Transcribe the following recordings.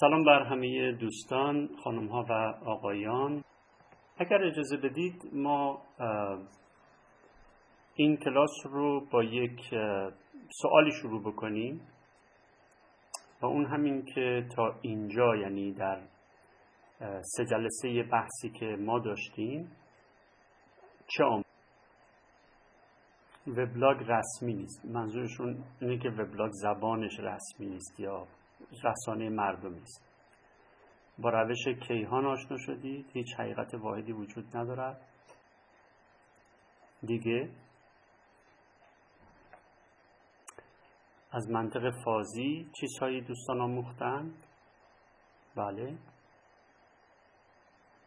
سلام بر همه دوستان خانم ها و آقایان. اگر اجازه بدید ما این کلاس رو با یک سوالی شروع بکنیم. و اون همین که تا اینجا یعنی در سه جلسه بحثی که ما داشتیم چه وبلاگ رسمی نیست. منظورشون اینه که وبلاگ زبانش رسمی نیست یا رسانه مردمی است. با روش کیهان آشنا شدید هیچ حقیقت واحدی وجود ندارد. دیگه از منطق فازی چیزهایی دوستان آموختن بله.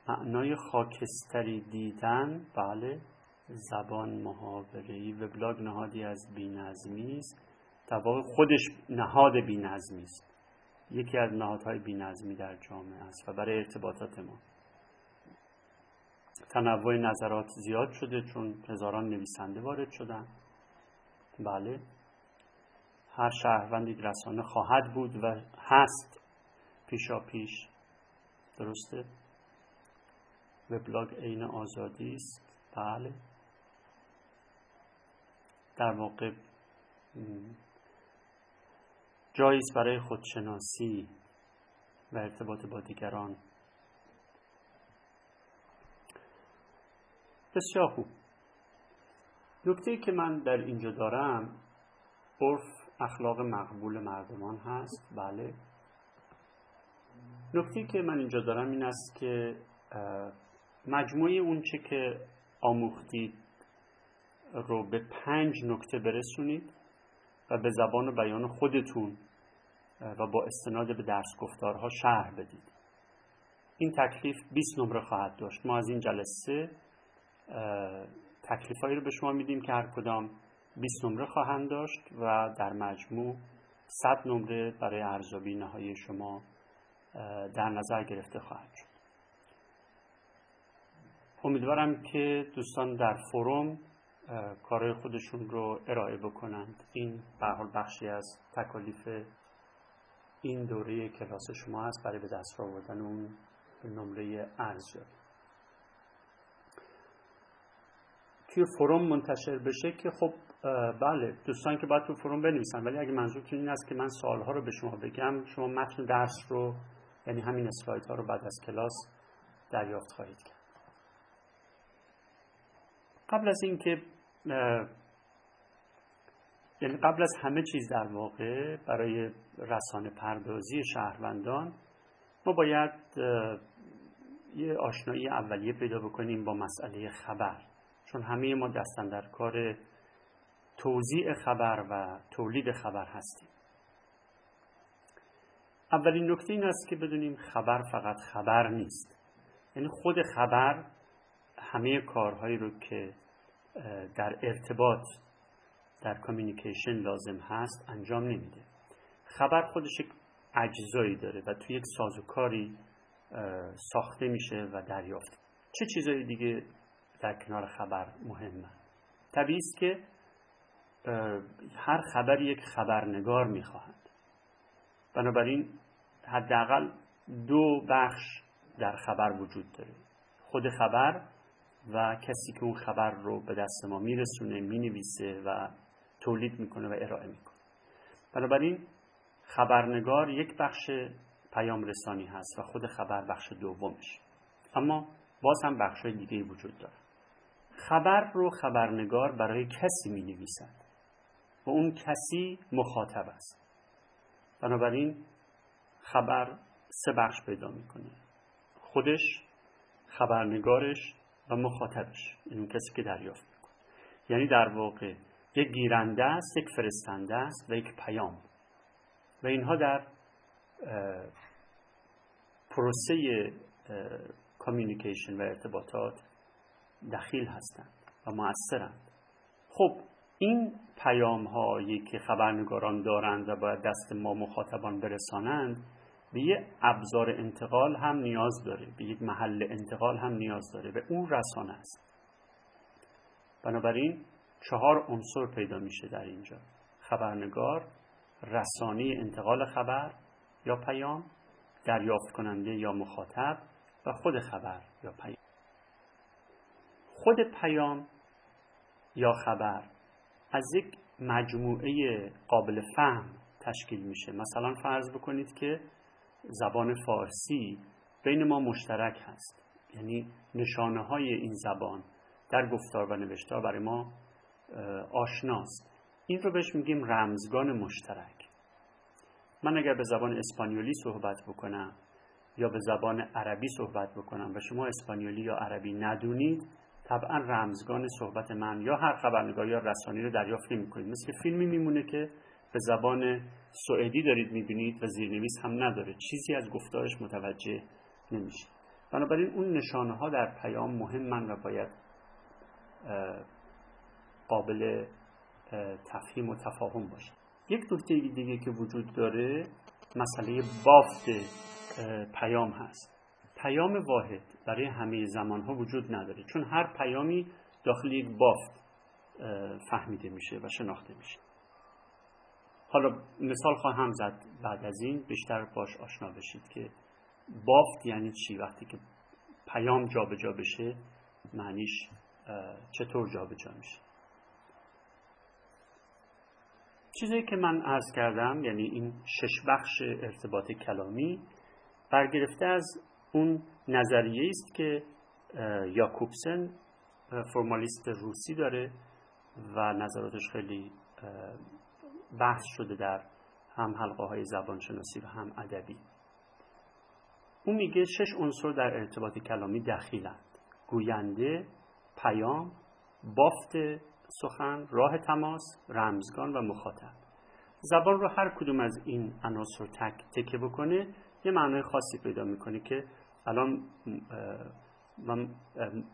معنای خاکستری دیدن؟ بله. زبان محاوره‌ای وبلاگ نهادی از بینظمی است. در خودش نهاد بینظمی است. یکی از نهادهای بینظمی در جامعه است و برای ارتباطات ما. تنوع نظرات زیاد شده چون هزاران نویسنده وارد شدن. بله. هر شهروند یک رسانه خواهد بود و هست پیشا پیش. درسته؟ وبلاگ عین آزادی است. بله. در واقع جایی برای خودشناسی و ارتباط با دیگران. بسیار خوب. نکته که من در اینجا دارم عرف اخلاق مقبول مردمان هست. بله. نکته که من اینجا دارم این است که مجموعه اونچه که آموختید رو به پنج نکته برسونید. و به زبان و بیان خودتون و با استناد به درس گفتارها شرح بدید. این تکلیف 20 نمره خواهد داشت. ما از این جلسه تکلیفایی رو به شما میدیم که هر کدام 20 نمره خواهند داشت و در مجموع 100 نمره برای ارزیابی نهایی شما در نظر گرفته خواهد شد. امیدوارم که دوستان در فروم کارهای خودشون رو ارائه بکنند. این به حال بخشی از تکالیف این دوره کلاس شما هست برای به دست آوردن اون نمره ارزیابی توی فروم منتشر بشه که خب بله دوستان که باید تو فروم بنویسن ولی اگه منظورتون این است که من سوالها رو به شما بگم شما متن درس رو یعنی همین اسلاید ها رو بعد از کلاس دریافت خواهید کرد. قبل از اینکه یعنی قبل از همه چیز در واقع برای رسانه پردازی شهروندان ما باید یه آشنایی اولیه پیدا بکنیم با مسئله خبر. چون همه ما دستن در کار توضیع خبر و تولید خبر هستیم. اولین نکته این است که بدونیم خبر فقط خبر نیست. یعنی خود خبر همه کارهایی رو که در ارتباط در کامیونیکیشن لازم هست انجام نمیده. خبر خودش یک اجزایی داره و توی یک سازوکاری ساخته میشه و دریافت. چه چیزایی دیگه در کنار خبر مهمه؟ طبیعی است که هر خبر یک خبرنگار می‌خواهد. بنابراین حداقل دو بخش در خبر وجود داره. خود خبر و کسی که اون خبر رو به دست ما میرسونه می‌نویسه و تولید می‌کنه و ارائه می‌کنه. بنابراین خبرنگار یک بخش پیام رسانی هست و خود خبر بخش دومش. اما باز هم بخش دیگه وجود داره. خبر رو خبرنگار برای کسی می نویسد و اون کسی مخاطب است. بنابراین خبر سه بخش پیدا می‌کنه. خودش خبرنگارش و مخاطبش این اون کسی که دریافت می‌کنه. یعنی در واقع یک گیرنده است یک فرستنده است و یک پیام. و اینها در پروسه کامیونیکیشن و ارتباطات دخیل هستند و موثرند. خب این پیام هایی که خبرنگاران دارند و باید دست ما مخاطبان برسانند به یه ابزار انتقال هم نیاز داره. به یک محل انتقال هم نیاز داره. به اون رسانه است. بنابراین چهار عنصر پیدا میشه در اینجا. خبرنگار رسانه انتقال خبر یا پیام دریافت کننده یا مخاطب و خود خبر یا پیام. خود پیام یا خبر از یک مجموعه قابل فهم تشکیل میشه. مثلا فرض بکنید که زبان فارسی بین ما مشترک هست. یعنی نشانه های این زبان در گفتار و نوشتار برای ما آشناست. این رو بهش میگیم رمزگان مشترک. من اگر به زبان اسپانیولی صحبت بکنم یا به زبان عربی صحبت بکنم و شما اسپانیولی یا عربی ندونید طبعا رمزگان صحبت من یا هر خبرنگار یا رسانی رو دریافت نمی کنید مثل فیلمی میمونه که به زبان سوئدی دارید می‌بینید و زیرنویس هم نداره. چیزی از گفتارش متوجه نمیشه بنابراین اون نشانه ها در پیام مهمن و باید قابل تفهیم و تفاهم باشه یک نکته دیگه که وجود داره مسئله بافت پیام هست. پیام واحد برای همه زمان ها وجود نداره چون هر پیامی داخل یک بافت فهمیده میشه و شناخته میشه. حالا مثال خواهم زد بعد از این بیشتر باش آشنا بشید که بافت یعنی چی؟ وقتی که پیام جابجا جا بشه معنیش چطور جابجا جا میشه؟ چیزی که من عرض کردم یعنی این شش بخش ارتباط کلامی برگرفته از اون نظریه است که یاکوبسن فرمالیست روسی داره و نظراتش خیلی بحث شده در هم حلقه های زبانشناسی و هم ادبی. او میگه شش عنصر در ارتباط کلامی دخیلند. گوینده پیام بافت سخن راه تماس رمزگان و مخاطب. زبان رو هر کدوم از این عناصر تک تکه بکنه یه معنای خاصی پیدا می‌کنه که الان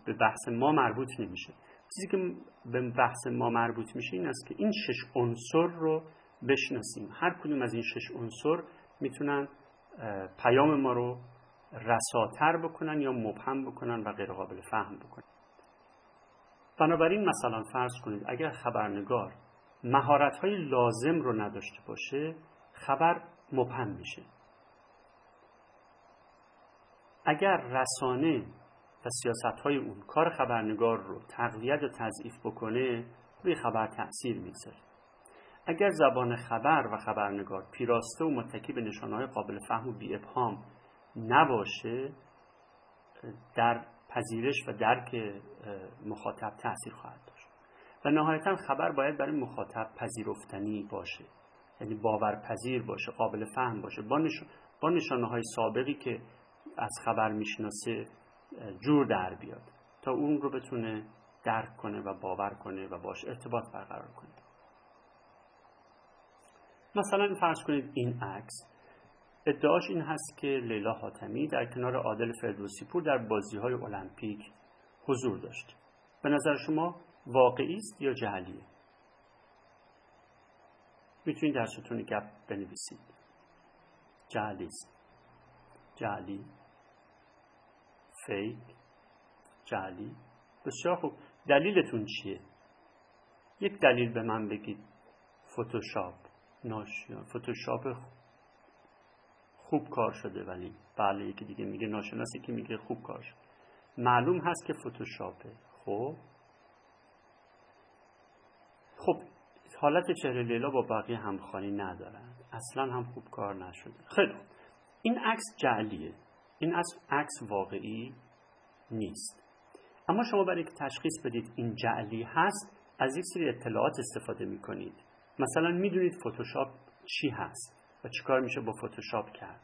به بحث ما مربوط نمیشه. چیزی که به بحث ما مربوط میشه این است که این شش عنصر رو بشناسیم. هر کدوم از این شش عنصر می‌تونن پیام ما رو رساتر بکنن یا مبهم بکنن و غیر قابل فهم بکنن. بنابراین مثلا فرض کنید اگر خبرنگار مهارت های لازم رو نداشته باشه خبر مبهم میشه. اگر رسانه سیاست های اون کار خبرنگار رو تقویت و تضعیف بکنه روی خبر تأثیر می‌گذاره. اگر زبان خبر و خبرنگار پیراسته و متکی به نشانهای قابل فهم و بی ابهام نباشه در پذیرش و درک مخاطب تاثیر خواهد داشت. و نهایتا خبر باید برای مخاطب پذیرفتنی باشه. یعنی باورپذیر باشه قابل فهم باشه. با, با نشانه های سابقی که از خبر می‌شناسه جور در بیاد تا اون رو بتونه درک کنه و باور کنه و باش ارتباط برقرار کنه. مثلا فرض کنید این عکس ادعاش این هست که لیلا حاتمی در کنار عادل فردوسی پور در بازی های المپیک حضور داشت. به نظر شما واقعی است یا جعلیه می‌تونید در ستون گپ بنویسید. جعلی است. جعلی فیک جعلی. بسیار خوب. دلیلتون چیه؟ یک دلیل به من بگید. فتوشاپ ناشیان فتوشاپ خوب کار شده ولی بله یکی دیگه میگه ناشناسی که میگه خوب کار شده. معلوم هست که فتوشاپه خب. خب حالت چهره لیلا با بقیه همخوانی ندارند اصلا هم خوب کار نشده. خیلی این عکس جعلیه. این عکس واقعی نیست. اما شما برای که تشخیص بدید این جعلی هست از یک سری اطلاعات استفاده می کنید مثلا می‌دونید فتوشاپ چی هست و چیکار میشه با فتوشاپ کرد.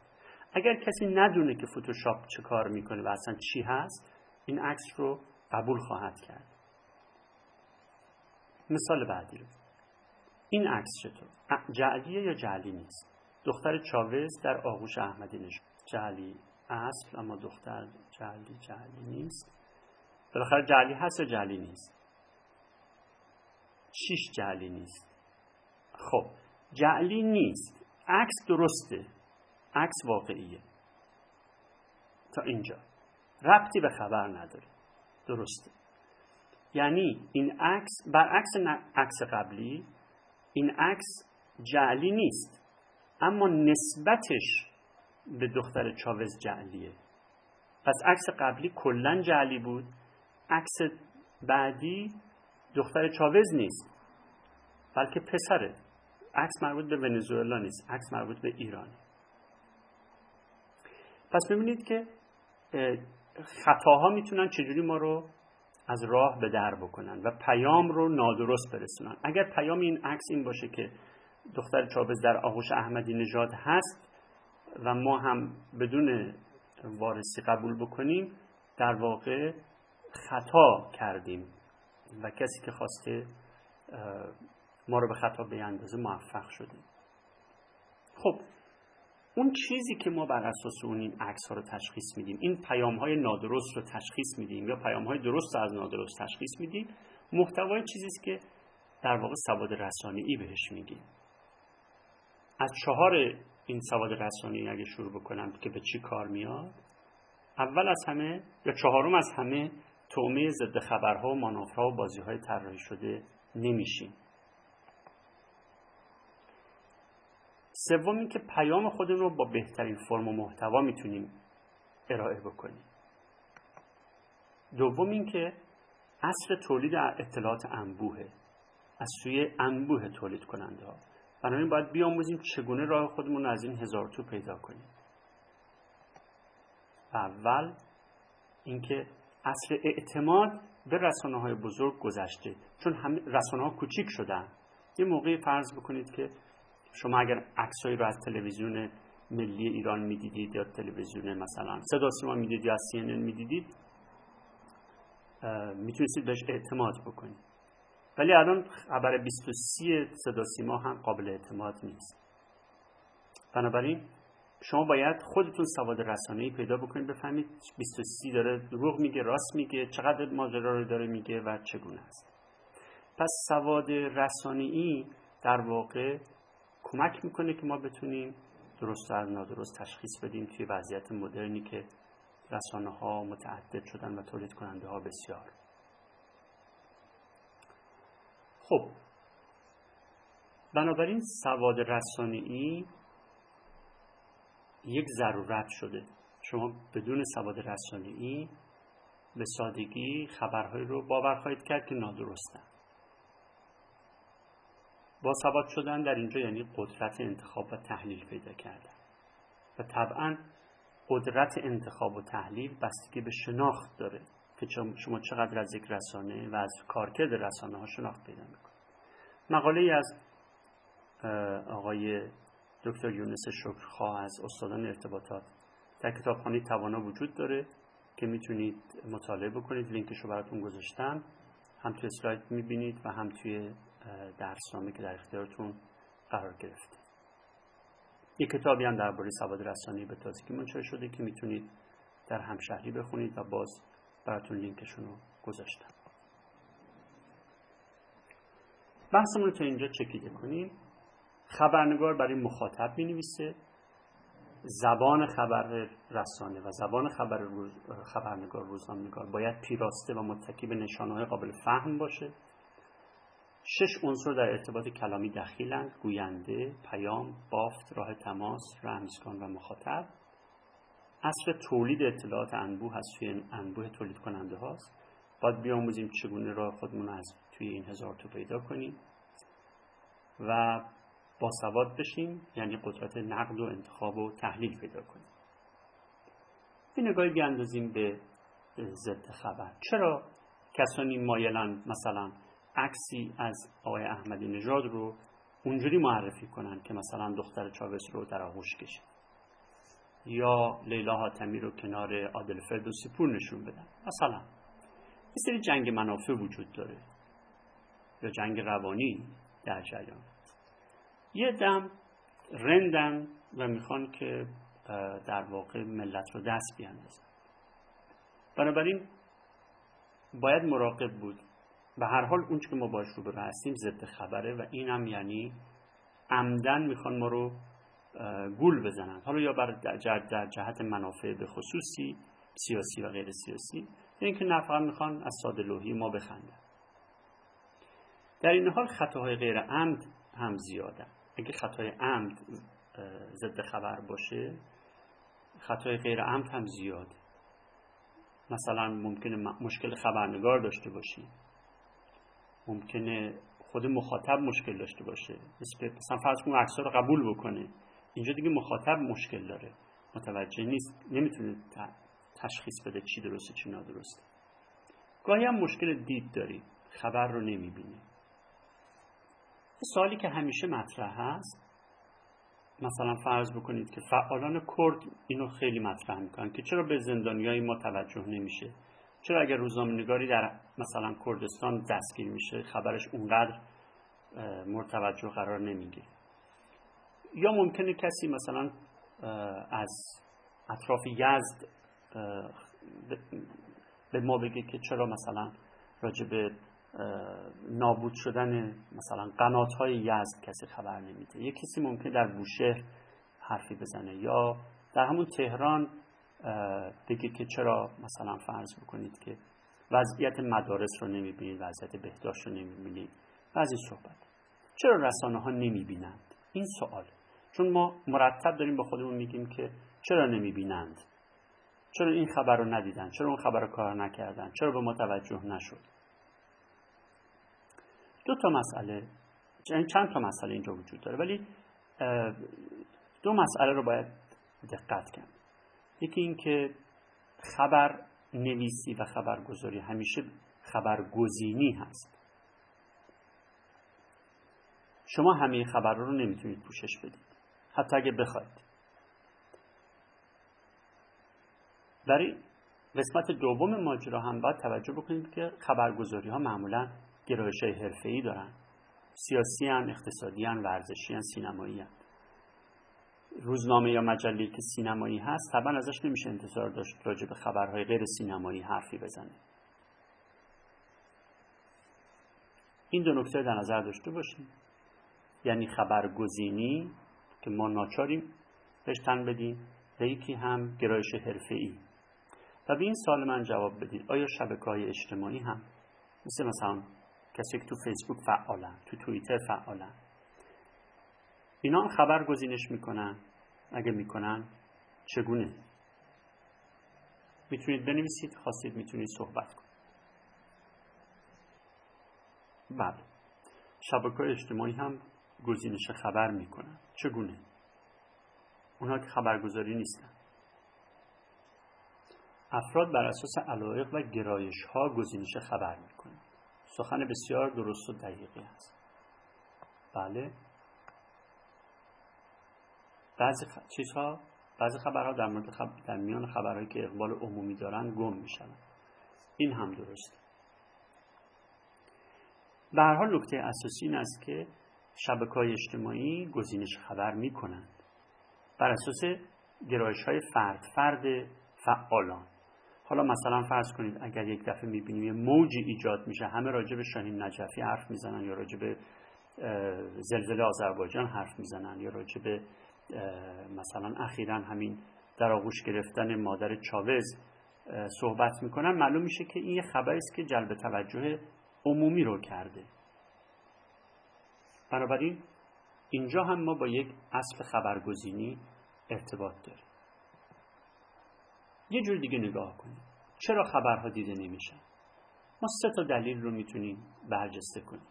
اگر کسی ندونه که فتوشاپ چه کار می‌کنه و اصلا چی هست این عکس رو قبول خواهد کرد. مثال بعدی رو. این عکس چطور؟ جعلیه یا جعلی نیست؟ دختر چاوز در آغوش احمدی نشد جعلی. اصل اما دختر جعلی جعلی نیست. بالاخره جعلی هست یا جعلی نیست؟ چیش جعلی نیست. خب جعلی نیست. عکس درسته. عکس واقعیه. تا اینجا. ربطی به خبر نداره. درسته. یعنی این عکس برعکس عکس قبلی این عکس جعلی نیست. اما نسبتش به دختر چاوز جعلیه. پس عکس قبلی کلا جعلی بود. عکس بعدی دختر چاوز نیست بلکه پسره. عکس مربوط به ونزوئلا نیست عکس مربوط به ایران. پس ببینید که خطاها می‌تونن چجوری ما رو از راه به در بکنن و پیام رو نادرست برسونن. اگر پیام این عکس این باشه که دختر چابز در آغوش احمدی نژاد هست و ما هم بدون وارسی قبول بکنیم در واقع خطا کردیم. و کسی که خواسته ما رو به خطا بیاندازه موفق شدیم. خب اون چیزی که ما بر اساس اون این عکس ها رو تشخیص میدیم این پیام های نادرست رو تشخیص میدیم یا پیام های درست رو از نادرست تشخیص میدیم محتوای چیزی است که در واقع سواد ای بهش میگیم. از چهار این سواد ای اگه شروع بکنم که به چی کار میاد؟ اول از همه یا چهارم از همه تومه ضد خبرها و مانورها و بازی های طراحی شده نمیشیم. سوم که پیام خودمون رو با بهترین فرم و محتوا می‌تونیم ارائه بکنیم. دوم اینکه اصل تولید اطلاعات انبوهه. از سوی انبوه تولید کننده ها بنابراین باید بیاموزیم چگونه راه خودمون از این هزار تو پیدا کنیم. اول اینکه اصل اعتماد به رسانه های بزرگ گذشته. چون همه رسانه ها کوچیک شدن. یه موقعی فرض بکنید که شما اگر عکسایی رو از تلویزیون ملی ایران می‌دیدید یا تلویزیون مثلا صدا سیما می‌دیدید یا از سی می‌دیدید می‌تونستید بهش اعتماد بکنید. ولی الان خبر 23 صدا سیما هم قابل اعتماد نیست. بنابراین شما باید خودتون سواد رسانه‌ای پیدا بکنید بفهمید 23 داره دروغ میگه راست میگه چقدر ماجرا رو داره میگه و چگونه است. پس سواد رسانه‌ای در واقع کمک می‌کنه که ما بتونیم درست از نادرست تشخیص بدیم توی وضعیت مدرنی که رسانه ها متعدد شدن و تولید کننده ها بسیار. خب بنابراین سواد رسانه‌ای یک ضرورت شده. شما بدون سواد رسانه‌ای به سادگی خبرهایی رو باور خواهید کرد که نادرستن. با سواد شدن در اینجا یعنی قدرت انتخاب و تحلیل پیدا کردن. و طبعا قدرت انتخاب و تحلیل بستگی به شناخت داره. که شما چقدر از یک رسانه و از کارکرد رسانه ها شناخت پیدا می‌کنید. مقاله ای از آقای دکتر یونس شکرخواه از استادان ارتباطات در کتابخانه توانا وجود داره که می‌تونید مطالعه بکنید. لینکش رو براتون گذاشتم. هم توی اسلاید می‌بینید و هم توی درسنامه که در اختیارتون قرار گرفته. یک کتابی هم درباره سواد رسانی به تازگی منتشر شده که می‌تونید در همشهری بخونید و باز براتون لینکشون رو گذاشتم. بحثمون رو تا اینجا چکیده کنیم. خبرنگار برای مخاطب می نویسه زبان خبر رسانه و زبان خبر روز خبرنگار روزنامه‌نگار باید پیراسته و متکی به نشانه قابل فهم باشه. شش عنصر در ارتباط کلامی دخیلند گوینده پیام بافت راه تماس رمزگان و مخاطب. اصل تولید اطلاعات انبوه از توی انبوه تولید کننده هاست. باید بیاموزیم چگونه راه خودمون از توی این هزار تو پیدا کنیم و با سواد بشیم یعنی قدرت نقد و انتخاب و تحلیل پیدا کنیم. این نگاهی بیاندازیم به ضد خبر. چرا کسانی مایلن مثلا عکسی از آقای احمدی نژاد رو اونجوری معرفی کنن که مثلا دختر چاوش رو در آغوش کشید؟ یا لیلا حاتمی رو کنار عادل فردوسی پور نشون بدن. مثلا یه سری جنگ منافع وجود داره یا جنگ روانی در جریان. یه دم رندن و می‌خوان که در واقع ملت رو دست بیاندازن. بنابراین باید مراقب بود. به هر حال اون که ما باش رو هستیم ضد خبره و این هم یعنی عمدن می‌خوان ما رو گول بزنن. حالا یا بر در جهت منافع به خصوصی سیاسی و غیر سیاسی یا اینکه نه می‌خوان از ساده لوحی ما بخندن. در این حال خطاهای غیر عمد هم زیادن. اگه خطای عمد ضد خبر باشه خطای غیر عمد هم زیاد. مثلا ممکنه مشکل خبرنگار داشته باشی. ممکنه خود مخاطب مشکل داشته باشه. مثلا فرض کن عکس رو قبول بکنه. اینجا دیگه مخاطب مشکل داره. متوجه نیست نمی‌تونه تشخیص بده چی درسته چی نادرسته. گاهی هم مشکل دید داری خبر رو نمی‌بینی. سوالی که همیشه مطرح هست مثلا فرض بکنید که فعالان کرد اینو خیلی مطرح می‌کنن که چرا به زندانیای ما توجه نمیشه؟ چرا اگر روزنامه‌نگاری در مثلا کردستان دستگیر میشه خبرش اونقدر مورد توجه قرار نمی‌گیره؟ یا ممکنه کسی مثلا از اطراف یزد به ما بگه که چرا مثلا راجع به نابود شدن مثلا قنات های یزد کسی خبر نمیده. یه کسی ممکن در بوشهر حرفی بزنه یا در همون تهران بگه که چرا مثلا فرض بکنید که وضعیت مدارس رو نمی‌بینید وضعیت بهداشت رو نمی‌بینید. بعضی صحبت. چرا رسانه ها نمی‌بینند؟ این سوال. چون ما مرتب داریم به خودمون میگیم که چرا نمی‌بینند؟ چرا این خبر رو ندیدن؟ چرا اون خبر رو کار نکردن؟ چرا به ما توجه نشد؟ دو تا مسئله یعنی چند تا مسئله اینجا وجود داره ولی دو مسئله رو باید دقت کرد یکی این که خبر نویسی و خبرگزاری همیشه خبرگزینی هست. شما همه خبر رو نمی‌تونید پوشش بدید. حتی اگه بخواید. برای قسمت دوم ماجرا هم باید توجه بکنید که خبرگزاری ها معمولا گرایش های حرفه ای دارن. سیاسی هن، اقتصادی هن، ورزشی هن، سینمایی هن. روزنامه یا مجله که سینمایی هست طبعا ازش نمیشه انتظار داشت راجع به خبرهای غیر سینمایی حرفی بزنه. این دو نکته در نظر داشته باشیم. یعنی خبرگزینی که ما ناچاریم بهش تن بدیم و یکی هم گرایش حرفه ای و به این سال من جواب بدید آیا شبکه های اجتماعی هم مثل مثلا کسی که تو فیسبوک فعالن تو توییتر فعالن اینا هم خبر گزینش می‌کنن؟ اگه می‌کنن چگونه؟ می‌تونید بنویسید خواستید می‌تونید صحبت کنید. بعد شبکه اجتماعی هم گزینش خبر می‌کنن. چگونه؟ اونها که خبرگزاری نیستن. افراد بر اساس علایق و گرایش ها گزینش خبر می‌کنن سخن بسیار درست و دقیقی است. بله. بعضی چیزها بعضی خبرها در مورد در میان خبرهایی که اقبال عمومی دارن گم میشن این هم درست به هر حال نکته اساسی این است که شبکه های اجتماعی گزینش خبر می کنند بر اساس گرایش های فرد فرد فعالان. حالا مثلا فرض کنید اگر یک دفعه می‌بینیم یه موجی ایجاد میشه همه راجع به شاهین نجفی حرف می‌زنن یا راجع به زلزله آذربایجان حرف می‌زنن یا راجع به مثلا اخیرا همین در آغوش گرفتن مادر چاوز صحبت می‌کنن معلوم میشه که این یه خبری است که جلب توجه عمومی رو کرده. بنابراین اینجا هم ما با یک اصل خبرگزینی ارتباط داریم. یه جور دیگه نگاه کنیم. چرا خبرها دیده نمیشن؟ ما سه تا دلیل رو می‌تونیم برجسته کنیم.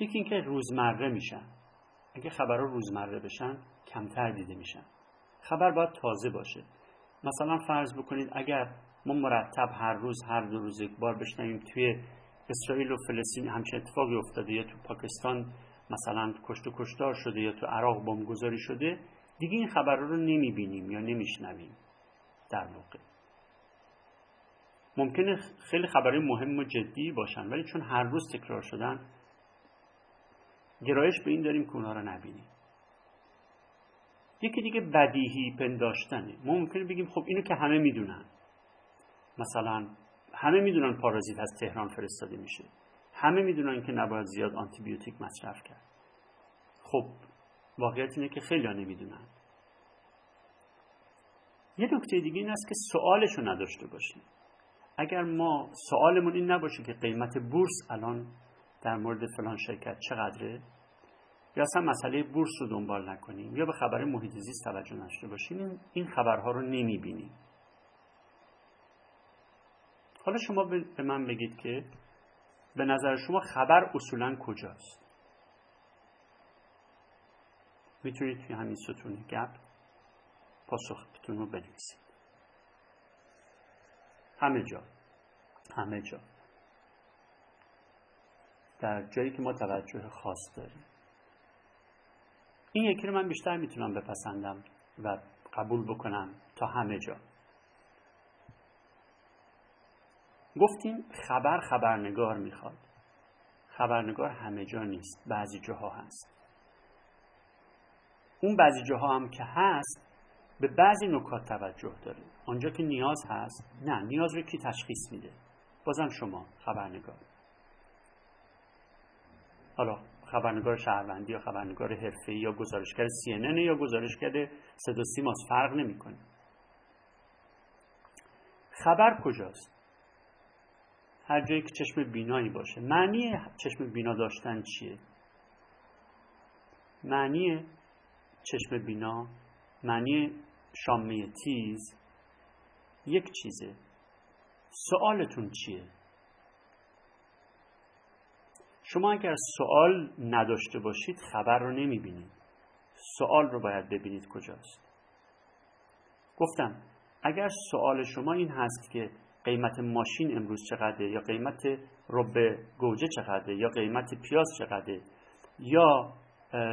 یکی اینکه روزمره میشن. اگه خبرها روزمره بشن کمتر دیده میشن. خبر باید تازه باشه. مثلا فرض بکنید اگر ما مرتب هر روز هر دو روز یک بار بشنویم توی اسرائیل و فلسطین همچین اتفاقی افتاده یا تو پاکستان مثلا کشت و کشتار شده یا تو عراق بمبگذاری شده دیگه این خبر رو نمی‌بینیم یا نمیشنویم در موقع ممکنه خیلی خبرهای مهم و جدی باشن ولی چون هر روز تکرار شدن گرایش به این داریم که اونها رو نبینیم. یکی دیگه بدیهی پنداشتنه ما ممکنه بگیم خب اینو که همه می‌دونن. مثلا همه می‌دونن پارازیت از تهران فرستاده میشه. همه می‌دونن که نباید زیاد آنتیبیوتیک مصرف کرد. خب واقعیت اینه که خیلی ها نمی‌دونن. یه نکته دیگه این است که سوالشو نداشته باشیم. اگر ما سوالمون این نباشه که قیمت بورس الان در مورد فلان شرکت چقدره یا اصلا مسئله بورس رو دنبال نکنیم یا به خبر محیط زیست توجه نشته باشیم این خبرها رو نمی‌بینیم. حالا شما به من بگید که به نظر شما خبر اصولا کجاست؟ می‌تونید توی همین ستون گپ پاسختون رو بنویسید. همه جا همه جا. در جایی که ما توجه خاص داریم. این یکی رو من بیشتر می‌تونم بپسندم و قبول بکنم تا همه جا. گفتیم خبر خبرنگار می‌خواد. خبرنگار همه جا نیست بعضی جاها هست. اون بعضی جاها هم که هست به بعضی نکات توجه داره. آنجا که نیاز هست نه نیاز رو کی تشخیص میده؟ بازم شما خبرنگار. حالا خبرنگار شهروندی یا خبرنگار حرفه‌ای یا گزارشگر CNN یا گزارشگر صدا سیماس فرق نمی‌کنه. خبر کجاست؟ هر جایی که چشم بینایی باشه. معنی چشم بینا داشتن چیه؟ معنی چشم بینا معنی شامه تیز یک چیزه. سوالتون چیه؟ شما اگر سوال نداشته باشید خبر رو نمی‌بینید. سوال رو باید ببینید کجاست. گفتم اگر سوال شما این هست که قیمت ماشین امروز چقدره؟ یا قیمت رب گوجه چقدره؟ یا قیمت پیاز چقدره؟ یا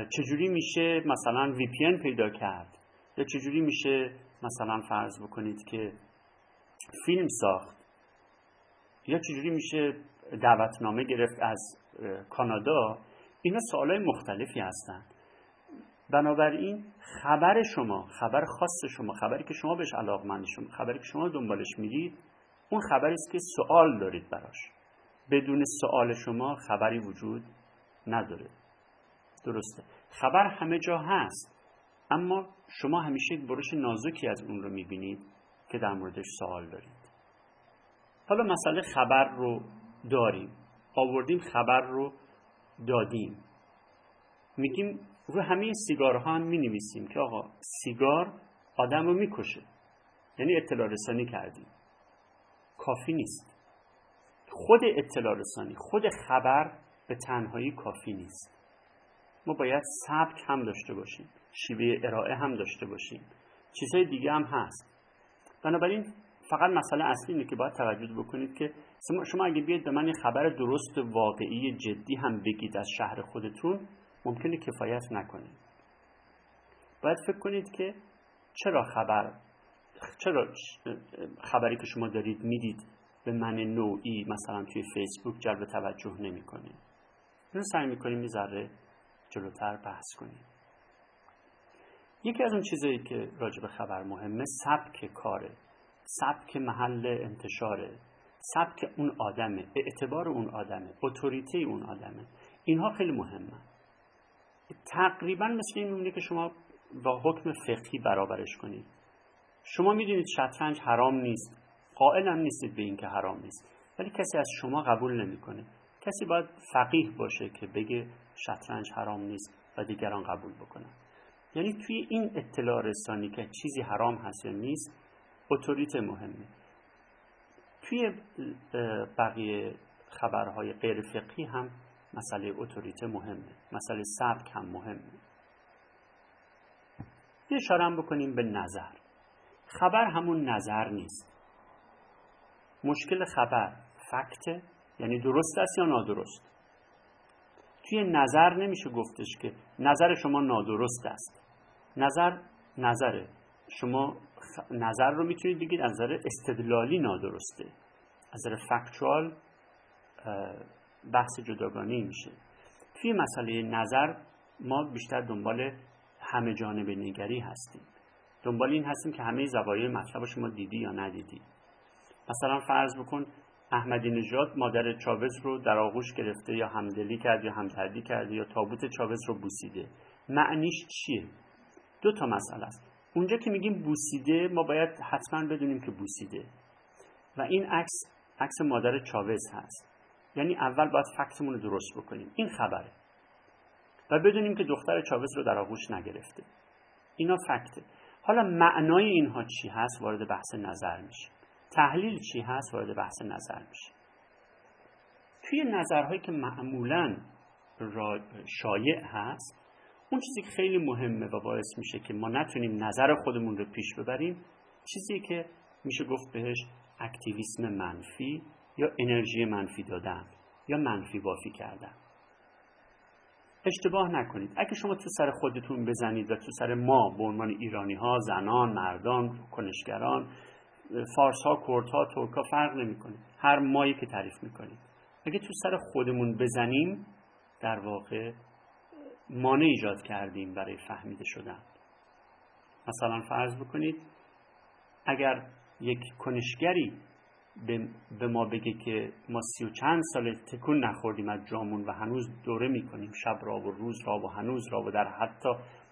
چجوری میشه مثلا وی پی پیدا کرد؟ یا چجوری میشه مثلا فرض بکنید که فیلم ساخت؟ یا چجوری میشه دعوتنامه گرفت از کانادا؟ اینا سوالای مختلفی هستند. بنابراین خبر شما خبر خاص شما خبری که شما بهش علاقمند شما خبری که شما دنبالش میرید اون خبری است که سوال دارید براش. بدون سوال شما خبری وجود نداره. درسته. خبر همه جا هست اما شما همیشه یک برش نازکی از اون رو می‌بینید که در موردش سوال دارید. حالا مسئله خبر رو داریم. آوردیم خبر رو دادیم. میگیم رو همه سیگارها هم می نویسیم که آقا سیگار آدم رو می‌کشه. یعنی اطلاع رسانی کردیم. کافی نیست. خود اطلاع رسانی خود خبر به تنهایی کافی نیست. ما باید سبک هم داشته باشیم شیوه ارائه هم داشته باشیم. چیزهای دیگه هم هست. بنابراین فقط مسئله اصلی اینه که باید توجه بکنید که شما اگه بیاید به من خبر درست واقعی جدی هم بگید از شهر خودتون ممکنه کفایت نکنه باید فکر کنید که چرا خبر چرا خبری که شما دارید می‌دید به من نوعی مثلا توی فیسبوک جلب توجه نمی‌کنه؟ اینو سعی می‌کنیم یه ذره جلوتر بحث کنیم. یکی از اون چیزایی که راجع به خبر مهمه سبک کاره سبک محل انتشاره سبک اون آدمه اعتبار اون آدمه اتوریته اون آدمه. اینها خیلی مهمه. تقریبا مثل این میمونه که شما با حکم فقهی برابرش کنید. شما می‌دونید شطرنج حرام نیست. قائل هم نیستید به اینکه حرام نیست. ولی کسی از شما قبول نمی‌کنه. کسی باید فقیه باشه که بگه شطرنج حرام نیست و دیگران قبول بکنن. یعنی توی این اطلاع رسانی که چیزی حرام هست یا نیست اتوریته مهمه. توی بقیه خبرهای غیر فقهی هم مسئله اتوریته مهمه. مسئله سبک هم مهمه. یه اشاره بکنیم به نظر. خبر همون نظر نیست. مشکل خبر فکت یعنی درست است یا نادرست؟ توی نظر نمیشه گفتش که نظر شما نادرست است. نظر نظره. شما نظر رو می‌تونید بگید از نظر استدلالی نادرسته. از نظر فکتوال بحث جداگانه میشه. توی مسئله نظر ما بیشتر دنبال همه جانب نگری هستیم. دنبال این هستیم که همه زوایای مطلب شما دیدی یا ندیدی. مثلا فرض بکن احمدی نژاد مادر چاوز رو در آغوش گرفته یا همدلی کرد یا همدردی کرده یا تابوت چاوز رو بوسیده. معنیش چیه؟ دو تا مسئله است. اونجا که میگیم بوسیده ما باید حتما بدونیم که بوسیده. و این عکس عکس مادر چاوز هست. یعنی اول باید فکتمون رو درست بکنیم. این خبره. و بدونیم که دختر چاوز رو در آغوش نگرفته. اینا فکته. حالا معنای اینها چی هست وارد بحث نظر میشه؟ تحلیل چی هست وارد بحث نظر میشه؟ توی نظرهایی که معمولا شایع هست اون چیزی که خیلی مهمه و باعث میشه که ما نتونیم نظر خودمون رو پیش ببریم چیزی که میشه گفت بهش اکتیویسم منفی یا انرژی منفی دادن یا منفی بافی کردن. اشتباه نکنید. اگه شما تو سر خودتون بزنید و تو سر ما به عنوان ایرانی ها زنان مردان کنشگران فارس ها کرد ها ترک ها فرق نمی‌کنه. هر مایی که تعریف می‌کنید. اگه تو سر خودمون بزنیم در واقع مانع ایجاد کردیم برای فهمیده شدن. مثلا فرض بکنید اگر یک کنشگری به ما بگه که ما سی و چند سال تکون نخوردیم از جامون و هنوز دوره می‌کنیم. شب را و روز را و هنوز را و در حتی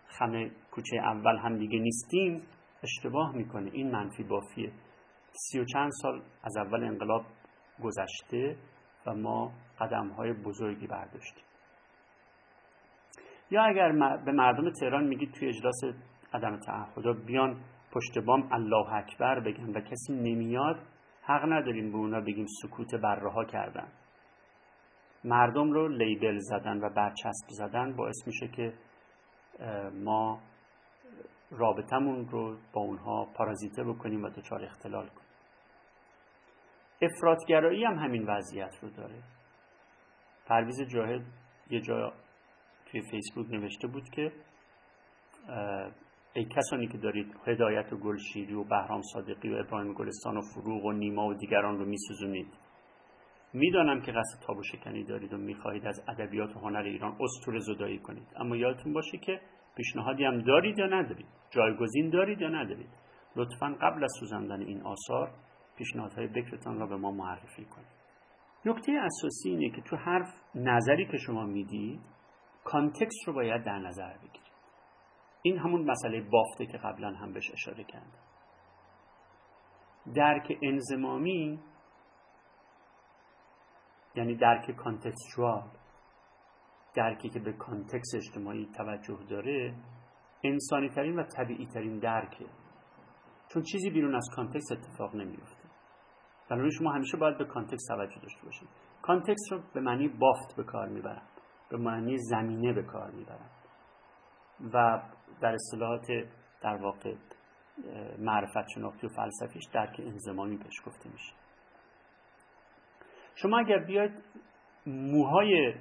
خمه کوچه اول هم دیگه نیستیم. اشتباه می‌کنه. این منفی بافیه. سی و چند سال از اول انقلاب گذشته و ما قدم های بزرگی برداشتیم. یا اگر به مردم تهران میگید توی اجلاس عدم تعهدا بیان پشت بام الله اکبر بگن و کسی نمیاد حق نداریم به اونا بگیم سکوت برها کردن. مردم رو لیبل زدن و برچسب زدن باعث میشه که ما رابطمون رو با اونها پارازیته بکنیم و دچار اختلال کنیم. افرادگرایی هم همین وضعیت رو داره. پرویز جاهد یه جا توی فیسبوک نوشته بود که ای کسانی که دارید هدایت و گلشیری و بهرام صادقی و ابراهیم گلستان و فروغ و نیما و دیگران رو میسوزونید. می‌دانم که قصد تاب و شکنی دارید و می‌خواهید از ادبیات و هنر ایران استور زدایی کنید. اما یادتون باشه که پیشنهادی هم دارید یا ندارید؟ جایگزین دارید یا ندارید؟ لطفا قبل از سوزاندن این آثار پیشنهادهای بکرتان را به ما معرفی کنید. نکته اساسی اینه که تو هر نظری که شما می‌دید context رو باید در نظر بگیرید. این همون مسئله بافته که قبلا هم بهش اشاره کرد. درک انضمامی یعنی درک contextual درکی که به context اجتماعی توجه داره انسانی ترین و طبیعی ترین درکه. چون چیزی بیرون از context اتفاق نمیفته بنابراین شما همیشه باید به context توجه داشته باشید. context رو به معنی بافت به کار می‌برن به معنی زمینه به کار می‌برن و در اصطلاحات در واقع معرفت شناختی و فلسفیش درک انضمامی بهش گفته میشه. شما اگر بیاید موهای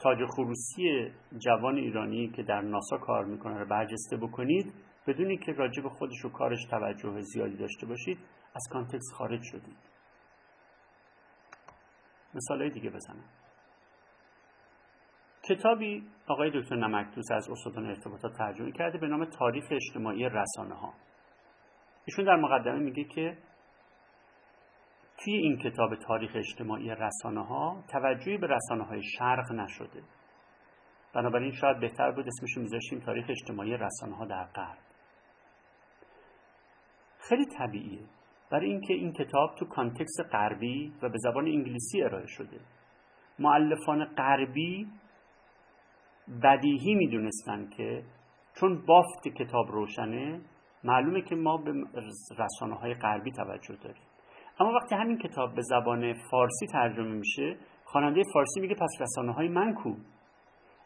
تاج خروسی جوان ایرانی که در ناسا کار می‌کنه رو برجسته بکنید بدونی که راجع به خودش و کارش توجه زیادی داشته باشید از کانتکس خارج شدید. مثال دیگه بزنم. کتابی آقای دکتر نمکدوس از استادان ارتباطات ترجمه کرده به نام تاریخ اجتماعی رسانه ها ایشون در مقدمه میگه که توی این کتاب تاریخ اجتماعی رسانه ها توجهی به رسانه های شرق نشده. بنابراین شاید بهتر بود اسمش میذاشتیم تاریخ اجتماعی رسانه ها در غرب. خیلی طبیعیه برای اینکه این کتاب تو کانتکس غربی و به زبان انگلیسی ارائه شده. معلفان غربی بدیهی می‌دونستن که چون بافت کتاب روشنه معلومه که ما به رسانه های غربی توجه داریم. اما وقتی همین کتاب به زبان فارسی ترجمه میشه خواننده فارسی میگه پس رسانه های من کو؟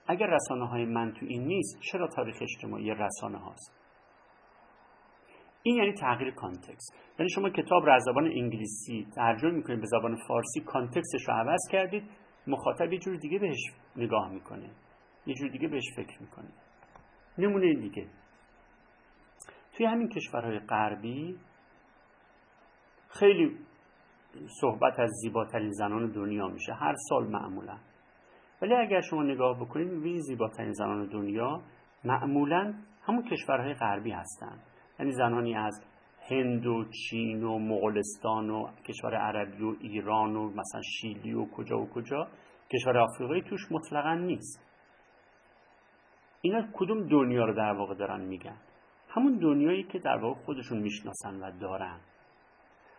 اگر رسانه های من تو این نیست چرا تاریخ اجتماعی رسانه هاست؟ این یعنی تغییر context. یعنی شما کتاب را از زبان انگلیسی ترجمه می‌کنید به زبان فارسی context ش رو عوض کردید مخاطب یه جور دیگه بهش نگاه می‌کنه. یه جور دیگه بهش فکر می‌کنه نمونه دیگه. توی همین کشورهای غربی خیلی صحبت از زیباترین زنان دنیا میشه. هر سال معمولا. ولی اگر شما نگاه بکنید می‌بینید زیباترین زنان دنیا معمولا همون کشورهای غربی هستند یعنی زنانی از هند و چین و مغولستان و کشور عربی و ایران و مثلا شیلی و کجا و کجا کشور آفریقایی توش مطلقا نیست. اینا کدوم دنیا رو در واقع دارن میگن؟ همون دنیایی که در واقع خودشون می‌شناسن و دارن.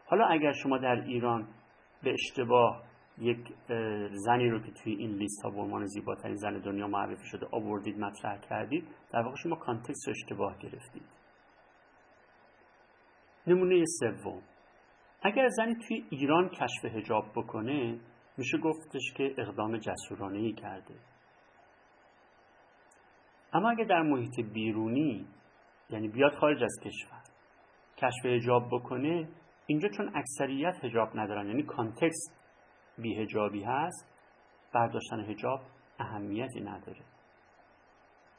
حالا اگر شما در ایران به اشتباه یک زنی رو که توی این لیست ها به زیباترین زن دنیا معرفی شده آوردید مطرح کردید در واقع شما کانتکست رو اشتباه گرفتید. نمونه سوم. اگر زنی توی ایران کشف هجاب بکنه میشه گفتش که اقدام جسورانه ای کرده. اما اگر در محیط بیرونی یعنی بیاد خارج از کشور کشف هجاب بکنه اینجا چون اکثریت هجاب ندارن یعنی کانتکست بیهجابی هست برداشتن هجاب اهمیتی نداره.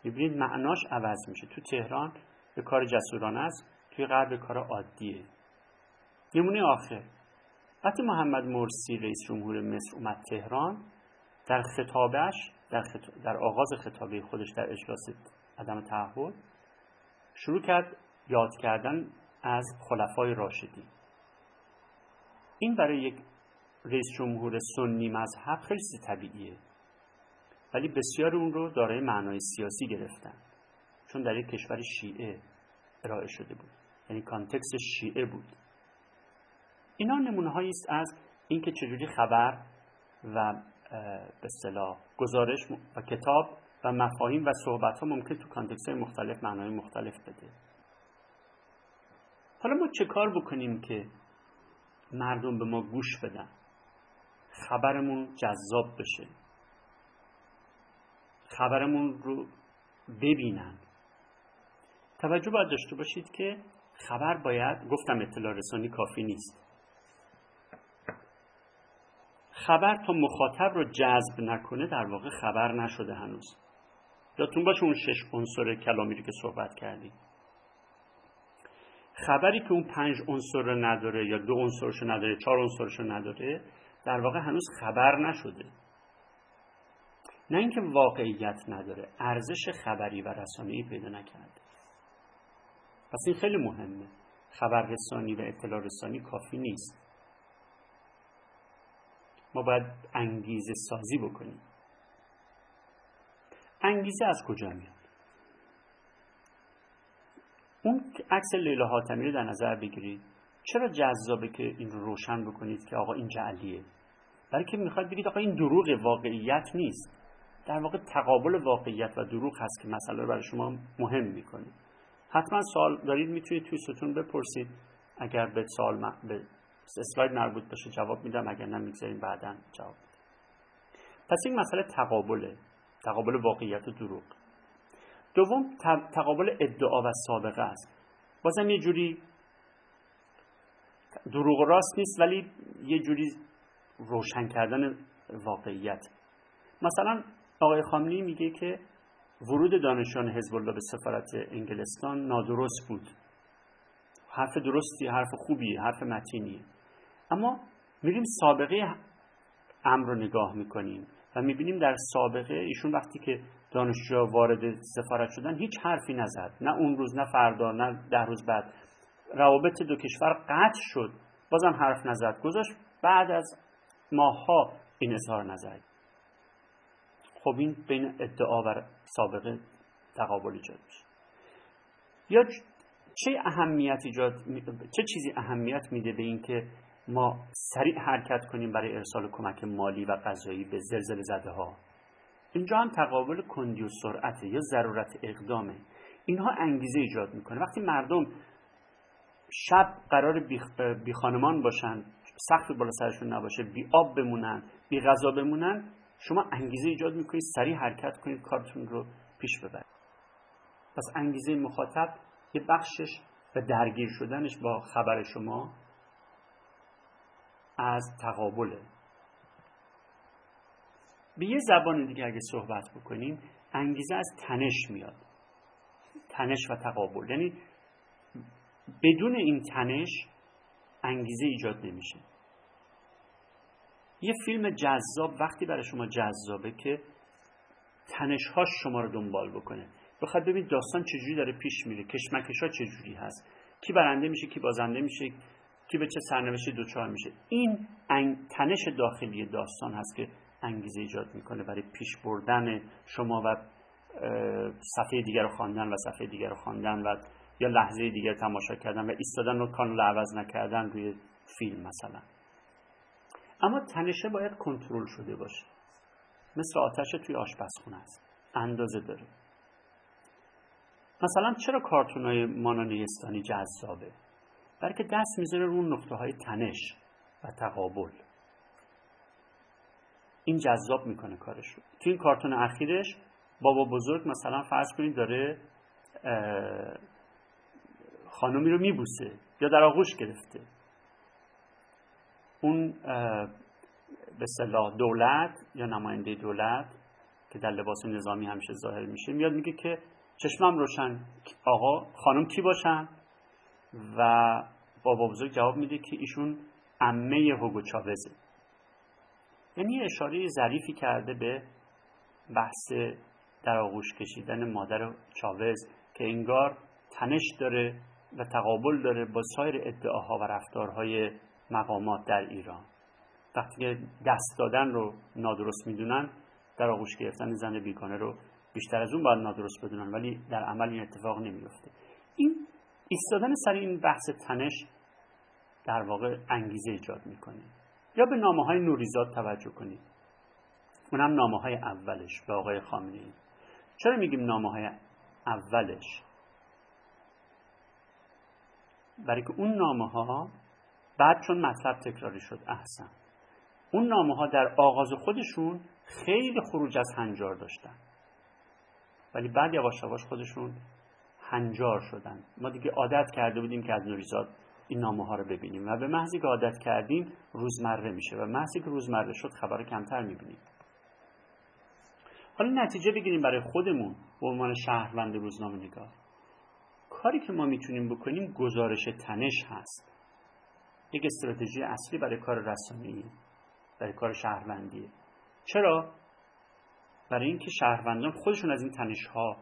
می‌بینید معناش عوض میشه. تو تهران به کار جسورانه است توی غرب کار عادیه. نمونه آخر. وقتی محمد مرسی رئیس جمهور مصر اومد تهران در خطابش در, در آغاز خطابه خودش در اجلاس عدم تعهد شروع کرد یاد کردن از خلفای راشدی این برای یک رئیس جمهور سنی مذهب خیلی طبیعیه ولی بسیار اون رو دارای معنای سیاسی گرفتن چون در یک کشور شیعه ارائه شده بود یعنی context شیعه بود. اینا نمونه است از اینکه چجوری خبر و به اصطلاح گزارش و کتاب و مفاهیم و صحبت ها ممکن تو context های مختلف معنای مختلف بده. حالا ما چه کار بکنیم که مردم به ما گوش بدن؟ خبرمون جذاب بشه. خبرمون رو ببینن. توجه باید داشته باشید که خبر باید گفتم اطلاع رسانی کافی نیست. خبر تا مخاطب رو جذب نکنه در واقع خبر نشده هنوز. یادتون باشه اون شش عنصر کلامی رو که صحبت کردیم. خبری که اون پنج عنصر رو نداره یا دو عنصرش نداره چهار عنصرش نداره در واقع هنوز خبر نشده. نه اینکه واقعیت نداره ارزش خبری و رسانه‌ای پیدا نکرده. پس این خیلی مهمه. خبر رسانی و اطلاع رسانی کافی نیست. ما باید انگیزه سازی بکنیم. انگیزه از کجا میاد؟ اون عکس لیلا حاتمی رو در نظر بگیرید. چرا جذابه که این رو روشن بکنید که آقا این جعلیه؟ برای که می‌خواد بگید آقا این دروغ واقعیت نیست. در واقع تقابل واقعیت و دروغ هست که مسئله رو برای شما مهم می‌کنه. حتما سوال دارید می‌تونید توی ستون بپرسید. اگر به سوال به اسلاید مربوط باشه جواب میدم اگر نه می‌گذاریم بعدا جواب پس این مسئله تقابله تقابل واقعیت و دروغ. دوم تقابل ادعا و سابقه است. بازم یه جوری دروغ راست نیست ولی یه جوری روشن کردن واقعیت. مثلا آقای خامنه‌ای میگه که ورود دانشان حزب الله به سفارت انگلستان نادرست بود. حرف درستی حرف خوبیه حرف متینیه. اما میریم سابقه امر رو نگاه می‌کنیم و می‌بینیم در سابقه ایشون وقتی که دانشجو وارد سفارت شدن هیچ حرفی نزد. نه اون روز نه فردا نه ده روز بعد. روابط دو کشور قطع شد. بازم حرف نزد. گذاشت بعد از ماهها این اظهار نظر خب این بین ادعا و سابقه تقابل ایجاد میشه. یا چه اهمیت ایجاد چه چیزی اهمیت میده به اینکه ما سریع حرکت کنیم برای ارسال کمک مالی و غذایی به زلزله زده ها اینجا هم تقابل کندی و سرعت یا ضرورت اقدامه. اینها انگیزه ایجاد می‌کنه. وقتی مردم شب قرار بی, خانمان باشن سخت بالا سرشون نباشه بی آب بمونن بی غذا بمونن شما انگیزه ایجاد می‌کنید سریع حرکت کنید کارتون رو پیش ببرید. پس انگیزه مخاطب یه بخشش و درگیر شدنش با خبر شما از تقابله. به یه زبان دیگه اگه صحبت بکنیم انگیزه از تنش میاد. تنش و تقابل. یعنی بدون این تنش انگیزه ایجاد نمیشه. یه فیلم جذاب وقتی برای شما جذابه که تنشهاش شما رو دنبال بکنه. بخواد ببین داستان چجوری داره پیش میره کشمکش ها چجوری هست کی برنده میشه کی بازنده میشه کی به چه سرنوشتی دوچار میشه. این تنش داخلی داستان هست که انگیزه ایجاد می‌کنه برای پیش بردن شما و صفحه دیگر رو خواندن و صفحه دیگر رو خواندن و یا لحظه دیگر تماشا کردن و ایستادن و کانال عوض نکردن روی فیلم مثلا. اما تنشه باید کنترل شده باشه. مثل آتش توی آشپزخونه است. اندازه داره. مثلا چرا کارتون های مانانیستانی جذابه؟ برای که دست می‌ذاره رو نقطه های تنش و تقابل. این جذاب می‌کنه کارش رو. توی این کارتون اخیرش بابا بزرگ مثلا فرض کنید داره خانمی رو میبوسه یا در آغوش گرفته. اون به صلاح دولت یا نماینده دولت که در لباس نظامی همیشه ظاهر میشه میاد میگه که چشمم روشن آقا خانم کی باشن؟ و بابا بزرگ جواب میده که ایشون امه هوگو چاوزه. یعنی اشاره ظریفی کرده به بحث در آغوش کشیدن مادر چاوز که انگار تنش داره و تقابل داره با سایر ادعاها و رفتارهای مقامات در ایران. وقتی دست دادن رو نادرست می‌دونن در آغوش گرفتن زن بیگانه رو بیشتر از اون باید نادرست بدونن ولی در عمل این اتفاق نمیفته ایستادن سر این بحث تنش در واقع انگیزه ایجاد می‌کنه. یا به نامه های نوریزاد توجه کنید. اونم نامه های اولش به آقای خامنه ای چرا میگیم نامه های اولش؟ برای که اون نامه ها بعد چون مطلب تکراری شد احسن. اون نامه ها در آغاز خودشون خیلی خروج از هنجار داشتن. ولی بعد یواش یواش خودشون هنجار شدن. ما دیگه عادت کرده بودیم که از نوریزاد این نامه ها رو ببینیم و به محضی که عادت کردیم روزمره میشه و محضی که روزمره شد خبر کمتر می‌بینیم. حالا نتیجه بگیریم برای خودمون به عنوان شهروند روزنامه نگار. کاری که ما می‌تونیم بکنیم گزارش تنش هست. یک استراتژی اصلی برای کار رسانه‌ای برای کار شهروندیه. چرا؟ برای اینکه شهروندان خودشون از این تنش ها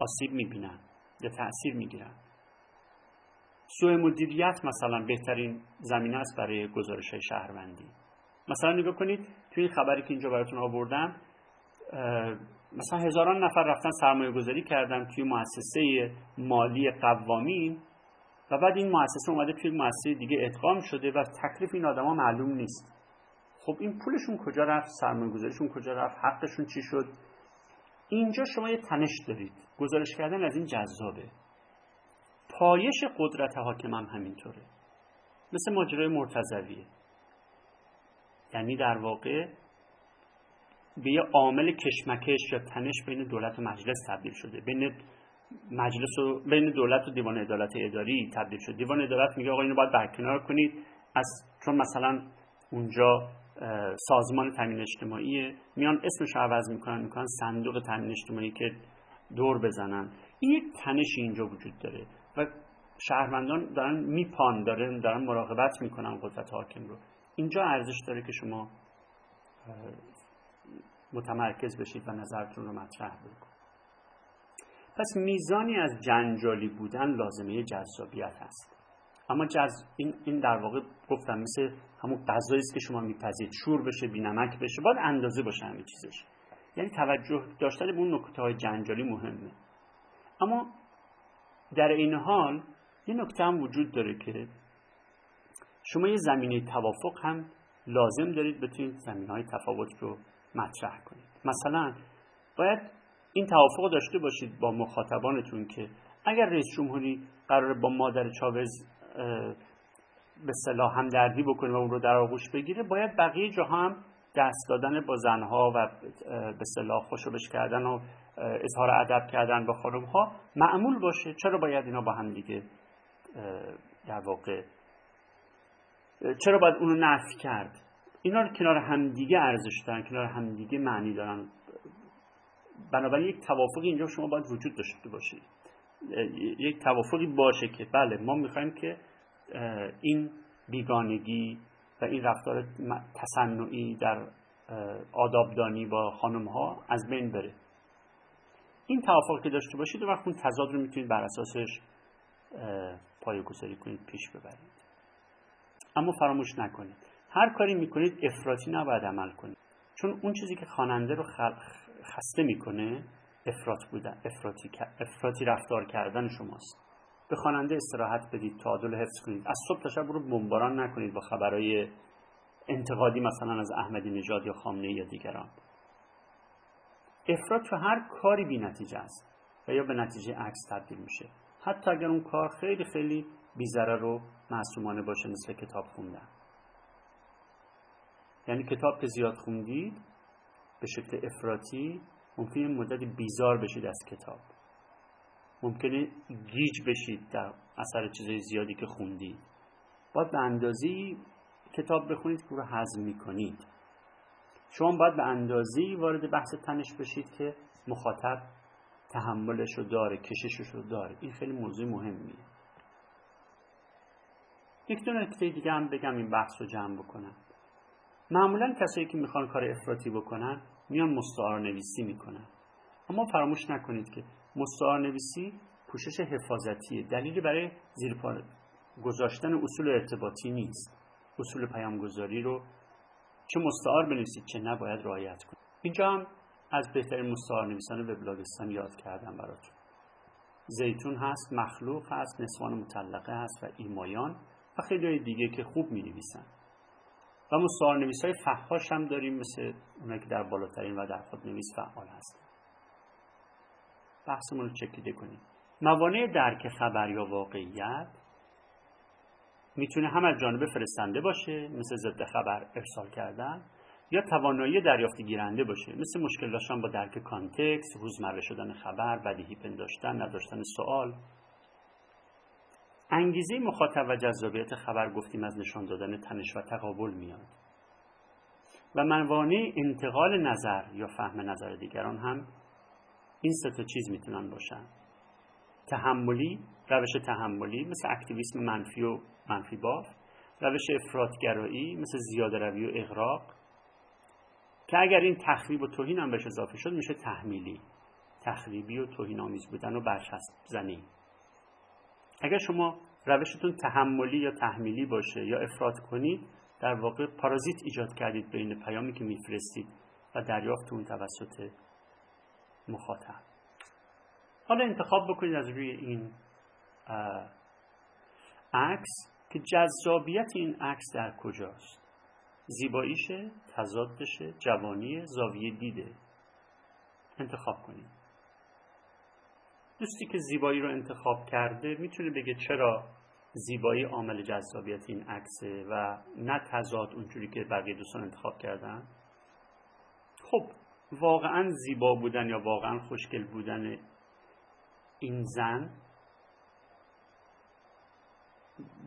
آسیب می‌بینن. یا تاثیر می‌گیرن. سوء مدیریت مثلا بهترین زمینه است برای گزارش های شهروندی. مثلا نگاه کنید توی این خبری که اینجا براتون آوردم مثلا هزاران نفر رفتن سرمایه گذاری کردن توی مؤسسه مالی قوامین و بعد این مؤسسه اومده توی مؤسسه دیگه ادغام شده و تکلیف این آدما معلوم نیست. خب این پولشون کجا رفت؟ سرمایه گذاریشون کجا رفت؟ حقشون چی شد؟ اینجا شما یه تنش دارید. گزارش کردن از این جذابه. پایش قدرت حاکم هم همینطوره. مثل ماجرای مرتضویه. یعنی در واقع به یه عامل کشمکش یا تنش بین دولت و مجلس تبدیل شده. بین مجلس و بین دولت و دیوان عدالت اداری تبدیل شده. دیوان عدالت میگه آقا اینو باید برکنار کنید. از چون مثلا اونجا سازمان تامین اجتماعی میان اسمش رو عوض می‌کنن می‌کنن صندوق تامین اجتماعی که دور بزنن. این یک تنش اینجا وجود داره و شهروندان دارن میپان دارن دارن مراقبت می‌کنن قدرت حاکم رو. اینجا ارزش داره که شما متمرکز بشید و نظرتون رو مطرح بکنید. پس میزانی از جنجالی بودن لازمه جذابیت هست. اما جز... این, این در واقع گفتم مثل همون غذایی است که شما میپذید شور بشه بینمک بشه باید اندازه باشه همه چیزش. یعنی توجه داشتن به اون نکته های جنجالی مهمه. اما در این حال یه نکته هم وجود داره که شما یه زمینه توافق هم لازم دارید بتونید زمینه های تفاوت رو مطرح کنید. مثلا باید این توافق داشته باشید با مخاطبانتون که اگر رئیس جمهوری قرار با مادر چاوز به صلاح هم دردی بکنه و اون رو در آغوش بگیره باید بقیه جا هم دست دادن با زنها و به صلاح خوشبش کردن و اظهار ادب کردن با خانم ها معمول باشه. چرا باید اینا با هم دیگه در واقع چرا باید اونو نفی کرد؟ اینا رو کنار همدیگه ارزش دارن کنار همدیگه معنی دارن. بنابراین یک توافقی اینجا شما باید وجود داشته باشید. یک توافقی باشه که بله ما می‌خوایم که این بیگانگی و این رفتار تصنعی در آدابدانی با خانم ها از بین بره. این توافق که داشته باشید و اون تضاد رو می‌تونید بر اساسش گذاری کنید پیش ببرید. اما فراموش نکنید. هر کاری می‌کنید افراطی نباید عمل کنید. چون اون چیزی که خواننده رو خسته می‌کنه افراط بودن افراطی, افراطی رفتار کردن شماست. به خواننده استراحت بدید تعادل حفظ کنید. از صبح تا شب رو بمباران نکنید با خبرهای انتقادی مثلا از احمدی نژاد یا خامنه یا دیگران. افراد تو هر کاری بی نتیجه است و یا به نتیجه عکس تبدیل میشه. حتی اگر اون کار خیلی خیلی بیزره رو معصومانه باشه مثل کتاب خوندن. یعنی کتاب که زیاد خوندید به شکل افراطی ممکنه مدت بیزار بشید از کتاب. ممکنه گیج بشید در اثر چیزای زیادی که خوندید باید به اندازی کتاب بخونید که رو هضم می‌کنید. شما باید به اندازی وارد بحث تنش بشید که مخاطب تحملش رو داره کششش رو داره. این خیلی موضوع مهمیه. یک دو نکته دیگه هم بگم این بحث رو جمع بکنم. معمولا کسایی که می‌خوان کار افراطی بکنن میان مستعار نویسی می‌کنن. اما فراموش نکنید که مستعار نویسی پوشش حفاظتیه. دلیلی برای زیر گذاشتن اصول ارتباطی نیست. اصول پیامگذاری رو چه مستعار بنویسید چه نباید رعایت کنید. اینجا هم از بهترین مستعار نویسان وبلاگستان یاد کردم براتون. زیتون هست مخلوق هست نسوان مطلقه هست و ایمایان و خیلی دیگه که خوب می نویسن و مستعار نویس های فحاش هم داریم مثل اونایی که در بالاترین و در خود نویس فعال هست بحثمون رو چکیده کنیم. موانع درک خبر یا واقعیت می‌تونه هم از جانب فرستنده باشه مثل ضد خبر ارسال کردن یا توانایی دریافت گیرنده باشه مثل مشکل داشتن با درک کانتکس روزمره شدن خبر بدیهی پنداشتن نداشتن سوال. انگیزه مخاطب و جذابیت خبر گفتیم از نشان دادن تنش و تقابل میاد. و موانع انتقال نظر یا فهم نظر دیگران هم این سه تا چیز می‌تونن باشن. تحملی روش تحملی مثل اکتیویسم منفی و منفی باف روش افرادگرایی مثل زیاده روی و اغراق. که اگر این تخریب و توهین هم بهش اضافه شد میشه تحمیلی. تخریبی و توهین آمیز بودن و برچسب زنی. اگر شما روشتون تحملی یا تحمیلی باشه یا افراد کنید در واقع پارازیت ایجاد کردید بین پیامی که میفرستید و دریافتون توسط مخاطب. حالا انتخاب بکنید از روی این عکس که جذابیت این عکس در کجاست. زیباییشه تضادشه جوانی زاویه دیده. انتخاب کنید. دوستی که زیبایی رو انتخاب کرده می‌تونه بگه چرا زیبایی عامل جذابیت این عکسه و نه تضاد اونجوری که بقیه دوستان انتخاب کردن. خب واقعا زیبا بودن یا واقعا خوشگل بودن این زن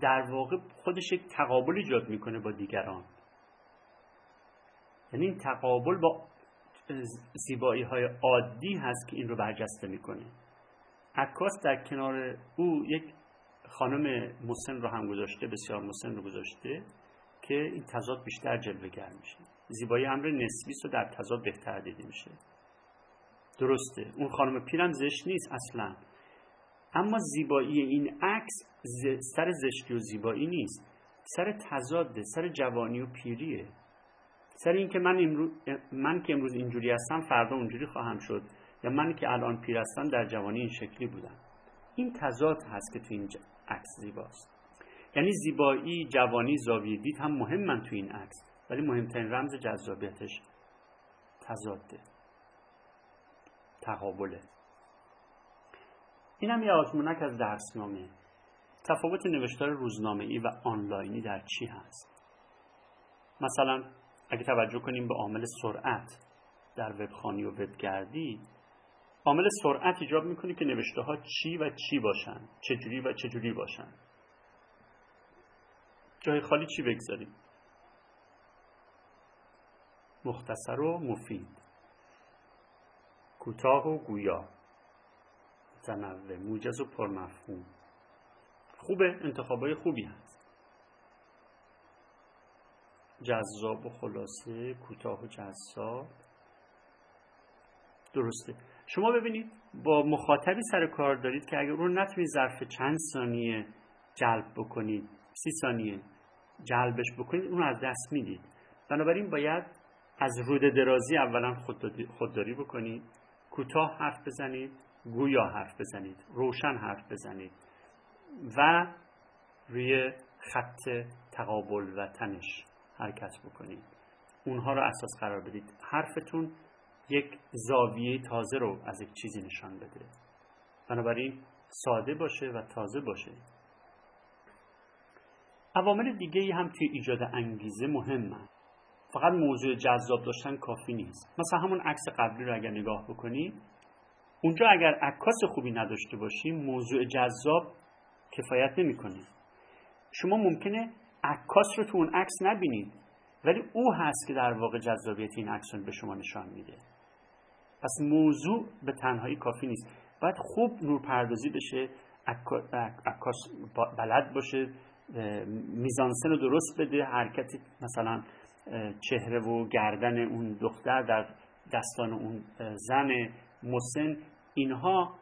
در واقع خودش یک تقابل ایجاد می‌کنه با دیگران. یعنی این تقابل با زیبایی های عادی هست که این رو برجسته می‌کنه. عکاس در کنار او یک خانم مسن رو هم گذاشته بسیار مسن رو گذاشته که این تضاد بیشتر جلوه میشه. زیبایی امر نسبی و در تضاد بهتر دیده میشه. درسته. اون خانم پیرم زشت نیست اصلا. اما زیبایی این عکس سر زشتی و زیبایی نیست. سر تضاده سر جوانی و پیریه. سر اینکه من امروز من که امروز اینجوری هستم فردا اونجوری خواهم شد. یا من که الان پیر هستم در جوانی این شکلی بودم. این تضاد هست که تو این عکس زیباست. یعنی زیبایی جوانی زاویه دید هم مهم تو این عکس. ولی مهمترین رمز جذابیتش تضاده. تقابله این هم یه آزمونک از درسنامه. تفاوت نوشتار روزنامه ای و آنلاینی در چی هست؟ مثلا اگه توجه کنیم به عامل سرعت در وبخانی و وبگردی عامل سرعت ایجاب می‌کنه که نوشته ها چی و چی باشن چجوری و چجوری باشن. جای خالی چی بگذاریم؟ مختصر و مفید. کوتاه و گویا. متنوع موجز و پرمفهوم. خوبه انتخابای خوبی هست. جذاب و خلاصه کوتاه و جذاب. درسته. شما ببینید با مخاطبی سر کار دارید که اگر رو نتونید ظرف چند ثانیه جلب بکنید سی ثانیه جلبش بکنید اون از دست می‌دید. بنابراین باید از رود درازی اولا خودداری بکنید. کوتاه حرف بزنید. گویا حرف بزنید. روشن حرف بزنید. و روی خط تقابل و تنش حرکت بکنید. اونها رو اساس قرار بدید. حرفتون یک زاویه تازه رو از یک چیزی نشان بده. بنابراین ساده باشه و تازه باشه. عوامل دیگه ای هم توی ایجاد انگیزه مهمه. فقط موضوع جذاب داشتن کافی نیست. مثلا همون عکس قبلی رو اگر نگاه بکنید اونجا اگر عکاس خوبی نداشته باشیم موضوع جذاب کفایت نمی‌کنه. شما ممکنه عکاس رو تو اون عکس نبینید ولی او هست که در واقع جذابیت این عکس به شما نشان میده. پس موضوع به تنهایی کافی نیست. باید خوب نورپردازی بشه عکاس بلد باشه میزانسن رو درست بده حرکت مثلا چهره و گردن اون دختر در دستان اون زن مسن اینها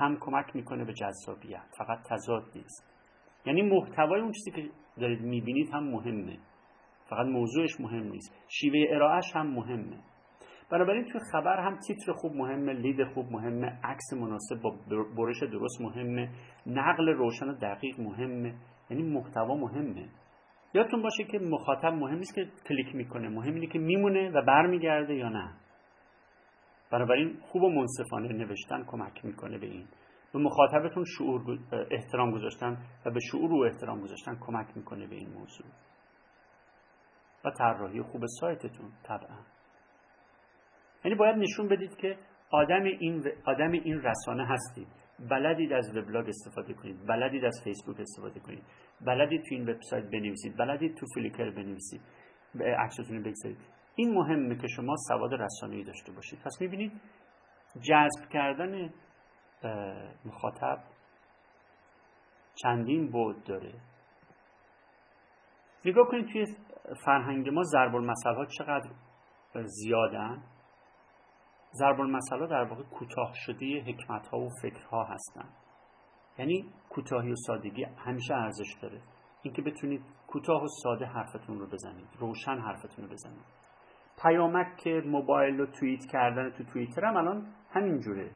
هم کمک می‌کنه به جذابیت فقط تضاد نیست. یعنی محتوای اون چیزی که دارید می‌بینید هم مهمه. فقط موضوعش مهم نیست. شیوه ارائهش هم مهمه. بنابراین توی خبر هم تیتر خوب مهمه لید خوب مهمه عکس مناسب با برش درست مهمه نقل روشن و دقیق مهمه. یعنی محتوا مهمه. یادتون باشه که مخاطب مهم نیست که کلیک می‌کنه. مهم اینه که میمونه و برمیگرده یا نه. بنابراین خوب و منصفانه نوشتن کمک می‌کنه به این. به مخاطبتون شعور احترام گذاشتن و به شعور و احترام گذاشتن کمک می‌کنه به این موضوع. و طراحی خوب سایتتون طبعا. یعنی باید نشون بدید که آدم این, آدم این رسانه هستید. بلدید از وبلاگ استفاده کنید. بلدید از فیسبوک استفاده کنید. بلدید تو این وبسایت بنویسید بلدید تو فلیکر بنویسید عکستون بگذارید. این مهمه که شما سواد رسانه‌ای داشته باشید. پس می‌بینید جذب کردن مخاطب چندین بود داره. نگاه کنید توی فرهنگ ما ضرب المثل ها چقدر زیادن؟ ضرب المثل ها در واقع کوتاه شده حکمت ها و فکرها هستن. یعنی کوتاهی و سادگی همیشه ارزش داره. اینکه بتونید کوتاه و ساده حرفتون رو بزنید روشن حرفتون رو بزنید. پیامک که موبایل رو توییت کردن تو توییتر هم الان همین جوره.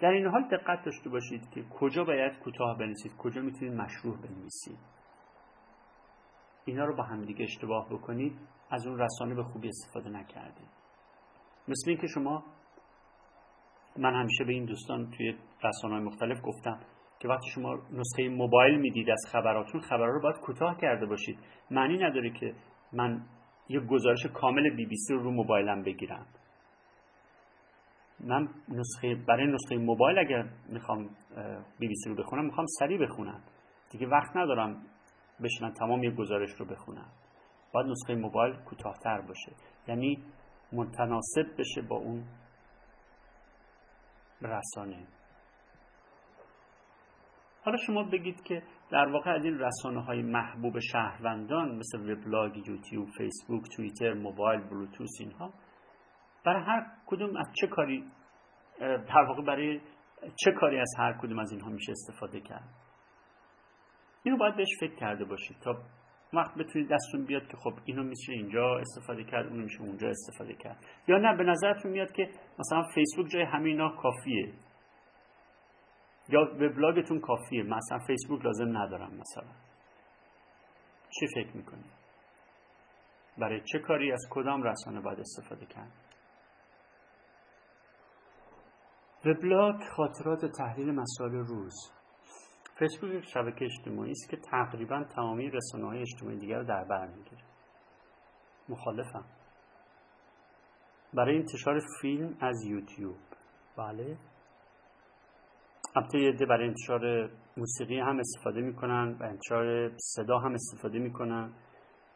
در این حال دقت داشته باشید که کجا باید کوتاه بنویسید کجا می‌تونید مشروع بنویسید. اینا رو با همدیگه اشتباه بکنید از اون رسانه به خوبی استفاده نکردید. مثل اینکه شما من همیشه به این دوستان توی رسانه مختلف گفتم که وقتی شما نسخه موبایل می‌دید از خبراتون خبرها رو باید کوتاه کرده باشید. معنی نداره که من یه گزارش کامل بی بی سی رو رو موبایلم بگیرم. من نسخه برای نسخه موبایل اگر می‌خوام بی بی سی رو بخونم می‌خوام سریع بخونم. دیگه وقت ندارم بشنم تمام یه گزارش رو بخونم. باید نسخه موبایل کوتاهتر باشه. یعنی متناسب بشه با اون رسانه. حالا شما بگید که در واقع از این رسانه های محبوب شهروندان مثل وبلاگ، یوتیوب، فیسبوک، توییتر، موبایل، بلوتوس اینها برای هر کدوم از چه کاری در واقع برای چه کاری از هر کدوم از اینها میشه استفاده کرد؟ اینو باید بهش فکر کرده باشید تا وقت بتونید دستتون بیاد که خب اینو میشه اینجا استفاده کرد اونو میشه اونجا استفاده کرد. یا نه به نظرتون میاد که مثلا فیسبوک جای همینا کافیه؟ یا وبلاگتون کافیه؟ مثلا فیسبوک لازم ندارم مثلا. چی فکر می‌کنید برای چه کاری از کدام رسانه باید استفاده کرد؟ وبلاگ خاطرات تحلیل مسائل روز. فیسبوک یک شبکه اجتماعی است که تقریبا تمامی رسانه های اجتماعی دیگر رو در بر می‌گیره. مخالفم. برای انتشار فیلم از یوتیوب. بله. البته یه برای انتشار موسیقی هم استفاده می‌کنن و انتشار صدا هم استفاده می‌کنن.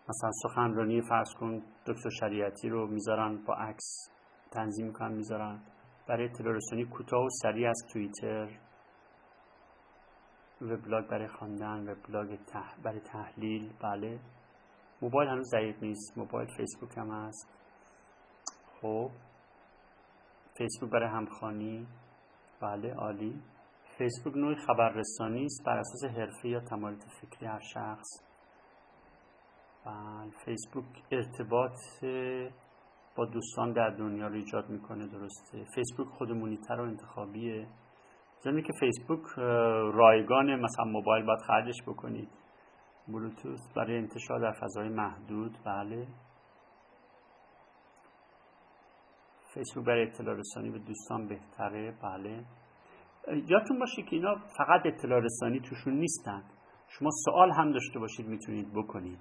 مثلا سخنرانی فرض کن دکتر شریعتی رو می‌ذارن با عکس تنظیم می‌کنن می‌ذارن. برای تلورسانی کوتاه و سریع از توییتر وبلاگ برای خواندن وبلاگ تح... برای تحلیل بله. موبایل هنوز ضعیف نیست. موبایل فیسبوک هم هست. خب. فیسبوک برای همخانی بله عالی. فیسبوک نوع خبررسانی است. بر اساس حرفه یا تمایلات فکری هر شخص. بله. فیسبوک ارتباط با دوستان در دنیا رو ایجاد می‌کنه درسته. فیسبوک خودمونیتر و زمینی که فیسبوک رایگان مثلا موبایل باید خرجش بکنید. بلوتوث برای انتشار در فضای محدود بله. فیسبوک برای اطلاع رسانی به دوستان بهتره بله. یادتون باشه که اینا فقط اطلاع رسانی توشون نیستن. شما سوال هم داشته باشید می‌تونید بکنید.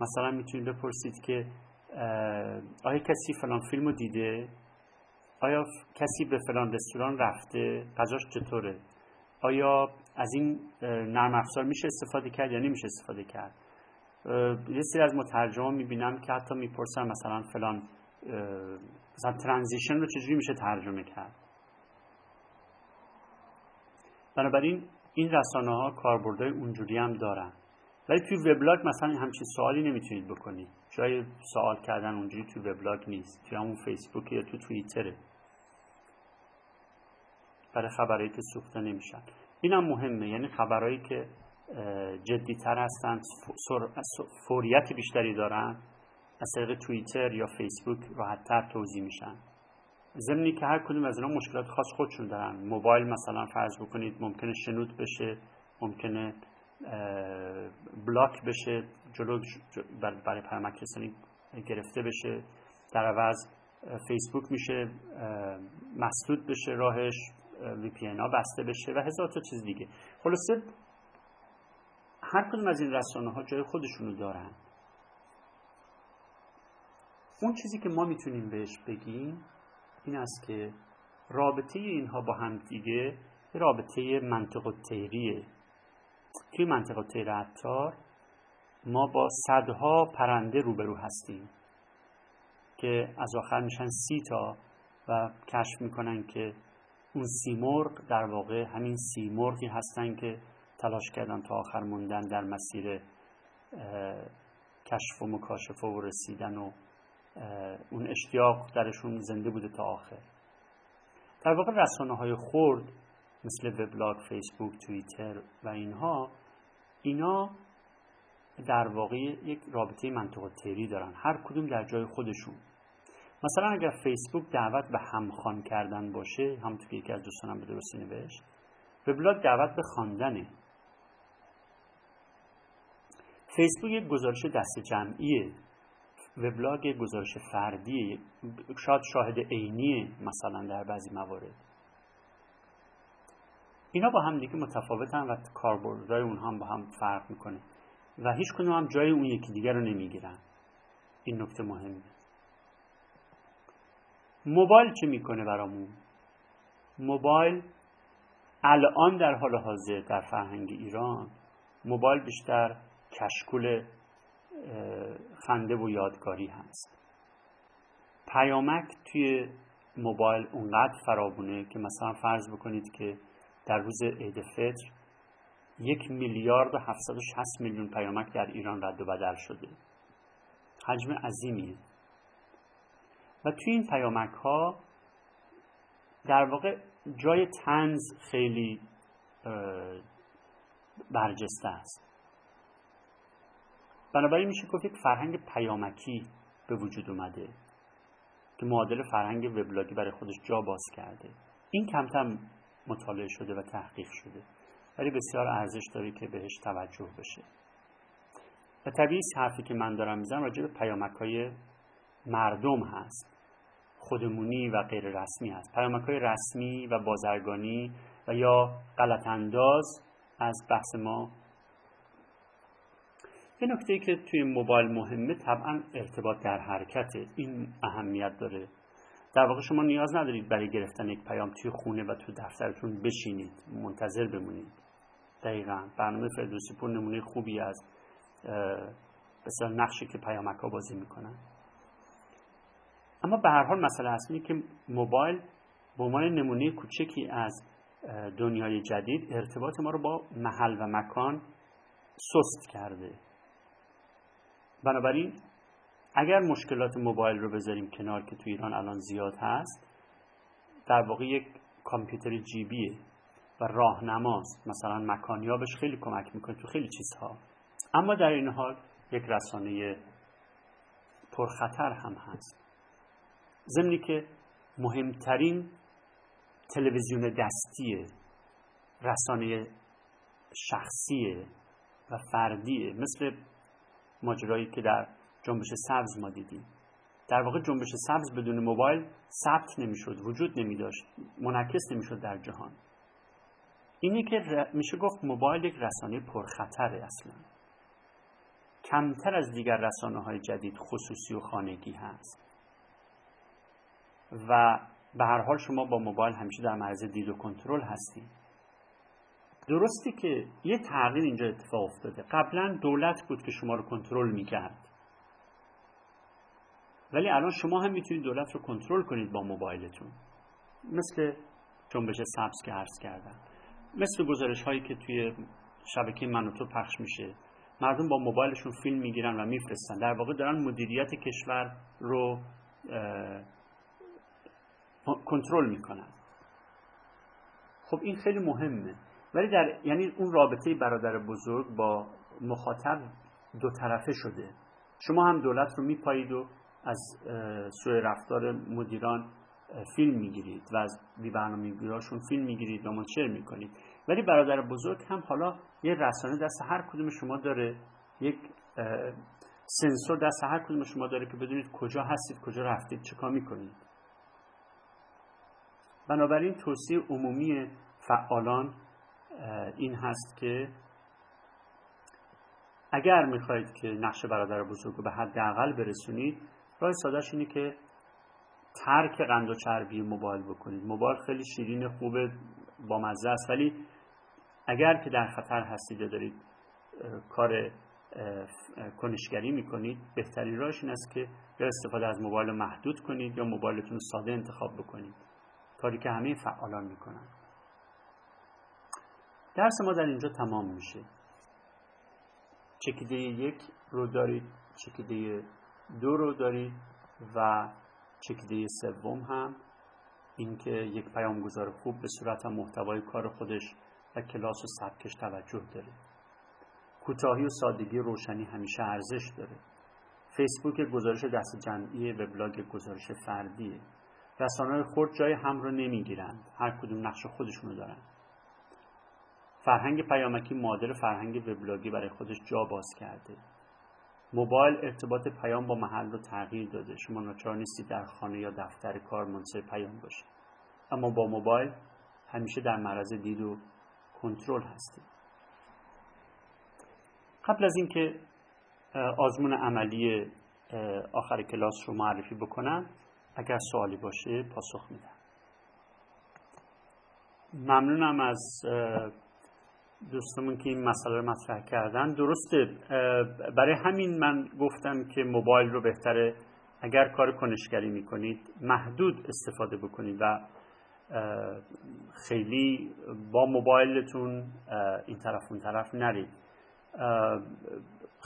مثلا می‌تونید بپرسید که آیا کسی فلان فیلم رو دیده؟ آیا کسی به فلان رستوران رفته؟ غذاش چطوره؟ آیا از این نرم افزار میشه استفاده کرد یا نمیشه استفاده کرد؟ یه سری از مترجمان می‌بینم که حتی می‌پرسن مثلا فلان مثلا ترانزیشن رو چجوری میشه ترجمه کرد؟ بنابراین این رسانه ها کاربردهای اونجوری هم دارن. ولی توی وبلاگ مثلا همچین سوالی نمی‌تونید بکنید. جای سوال کردن اونجوری توی وبلاگ نیست. توی همون فیسبوک یا تو توییتره. برای خبرهایی که سوخته نمیشن. این هم مهمه. یعنی خبرهایی که جدیتر هستن فوریت بیشتری دارن از طریق توییتر یا فیسبوک راحتتر توضیح میشن. ضمنی که هر کدوم از اینا مشکلات خاص خودشون دارن. موبایل مثلا فرض بکنید ممکنه شنود بشه ممکنه بلاک بشه جلو برای پیامک رسانی گرفته بشه. در عوض فیسبوک میشه مسدود بشه راهش وی پی ها بسته بشه و هزار تا چیز دیگه. خلاصه هر کدوم از این رسانه ها جای خودشونو دارن. اون چیزی که ما می‌تونیم بهش بگیم این است که رابطه اینها با هم دیگه رابطه منطق و تیریه توی منطقه تیر عطار ما با صدها پرنده روبرو هستیم که از آخر میشن سی تا و کشف می‌کنن که اون سیمرغ در واقع همین سیمرغی هستن که تلاش کردن تا آخر موندن در مسیر کشف و مکاشفه و رسیدن و اون اشتیاق درشون زنده بوده تا آخر. در واقع رسانه های خورد مثل وبلاگ، فیسبوک، توییتر و اینها اینا در واقع یک رابطه منطقه تری دارن. هر کدوم در جای خودشون. مثلا اگر فیسبوک دعوت به همخوان کردن باشه همونطور که یکی از دوستانم به درستی نوشت وبلاگ دعوت به خواندنه. فیسبوک یک گزارش دست جمعیه. وبلاگ گزارش فردیه. شاید شاهد عینیه مثلا در بعضی موارد. اینا با هم دیگه متفاوتن و کاربردهای اونها هم با هم فرق می‌کنه. و هیچ کدوم هم جای اون یکی دیگر رو نمی‌گیرن. این نکته مهمه. موبایل چه می‌کنه برامون؟ موبایل الان در حال حاضر در فرهنگ ایران موبایل بیشتر کشکول خنده و یادگاری هست. پیامک توی موبایل اونقدر فرابونه که مثلا فرض بکنید که در روز عید فطر یک میلیارد و 760 میلیون پیامک در ایران رد و بدل شده. حجم عظیمیه. و توی این پیامک ها در واقع جای تنز خیلی برجسته است. بنابراین میشه گفت یک فرهنگ پیامکی به وجود اومده که معادل فرهنگ وبلاگی برای خودش جا باز کرده. این کمتر مطالعه شده و تحقیق شده. ولی بسیار ارزش داره که بهش توجه بشه. و طبیعی حرفی که من دارم می‌زنم راجع به پیامک های مردم هست. خودمونی و غیر رسمی هست. پیامک های رسمی و بازرگانی و یا غلط انداز از بحث ما. یه نکته که توی موبایل مهمه طبعا ارتباط در حرکته. این اهمیت داره. در واقع شما نیاز ندارید برای گرفتن یک پیام توی خونه و تو دفترتون بشینید منتظر بمونید. دقیقا. برنامه فردوسی پور نمونه خوبی از بسیار نقشی که پیامک ها بازی می‌کنن. اما به هر حال مسئله اصلی که موبایل به عنوان نمونه کوچکی از دنیای جدید ارتباط ما رو با محل و مکان سست کرده. بنابراین اگر مشکلات موبایل رو بذاریم کنار که تو ایران الان زیاد هست در واقع یک کامپیوتر جیبیه و راهنماست. مثلا مکانیابش خیلی کمک می‌کنه تو خیلی چیزها. اما در این حال یک رسانه پرخطر هم هست. ضمنی که مهمترین تلویزیون دستیه رسانه شخصیه و فردیه. مثل ماجرایی که در جنبش سبز ما دیدیم. در واقع جنبش سبز بدون موبایل ثبت نمی‌شد وجود نمی داشت منعکس نمی‌شد در جهان. اینه که میشه گفت موبایل یک رسانه پرخطره اصلا. کمتر از دیگر رسانه های جدید خصوصی و خانگی هست. و به هر حال شما با موبایل همیشه در معرض دید و کنترل هستید. درستی که یه تغییر اینجا اتفاق افتاده. قبلا دولت بود که شما رو کنترل می‌کرد. ولی الان شما هم می‌تونید دولت رو کنترل کنید با موبایلتون. مثل جنبش سبز که عرض کردم. مثل گزارش هایی که توی شبکه من تو پخش میشه. مردم با موبایلشون فیلم می‌گیرن و میفرستن. در واقع دارن مدیریت کشور رو کنترل می‌کنن. خب این خیلی مهمه. ولی در یعنی اون رابطه برادر بزرگ با مخاطب دو طرفه شده. شما هم دولت رو میپایید و از سوء رفتار مدیران فیلم می‌گیرید و از بی برنامه‌گیراشون فیلم می‌گیرید و منتشر می‌کنید؟ ولی برادر بزرگ هم حالا یه رسانه دست هر کدوم شما داره یک سنسور دست هر کدوم شما داره که بدونید کجا هستید کجا رفتید چکار می‌کنید. بنابراین توصیه عمومی فعالان این هست که اگر می‌خواهید که نقش برادر بزرگ رو به حداقل برسونید راه سادهش اینه که ترک قند و چربی موبایل بکنید. موبایل خیلی شیرین خوبه با مزه است ولی اگر که در خطر هستید یا دارید کار کنشگری می‌کنید بهترین راهش این است که یا استفاده از موبایل محدود کنید یا موبایلتون ساده انتخاب بکنید. کاری که همه فعالان می‌کنن. درس ما در اینجا تمام میشه. چکیده یک رو دارید چکیده دو رو دارید و چکیده سوم هم اینکه یک پیامگذار خوب به صورت محتوای کار خودش و کلاس و سبکش توجه داره. کوتاهی و سادگی روشنی همیشه ارزش داره. فیسبوک گزارش دست جمعی وبلاگ گزارش فردیه. رسانه خورد جای هم رو نمی‌گیرند. هر کدوم نقش خودشونو دارن. فرهنگ پیامکی مادر فرهنگ وبلاگی برای خودش جا باز کرده. موبایل ارتباط پیام با محل رو تغییر داده. شما ناچار نیستید در خانه یا دفتر کار منصف پیام باشید. اما با موبایل همیشه در معرض دید و کنترل هستید. قبل از اینکه آزمون عملی آخر کلاس رو معرفی بکنم اگر سوالی باشه پاسخ میدم. ممنونم از دوستمون که این مسئله رو مطرح کردن درسته. برای همین من گفتم که موبایل رو بهتره اگر کار کنشگری می‌کنید محدود استفاده بکنید و خیلی با موبایلتون این طرف اون طرف نرید.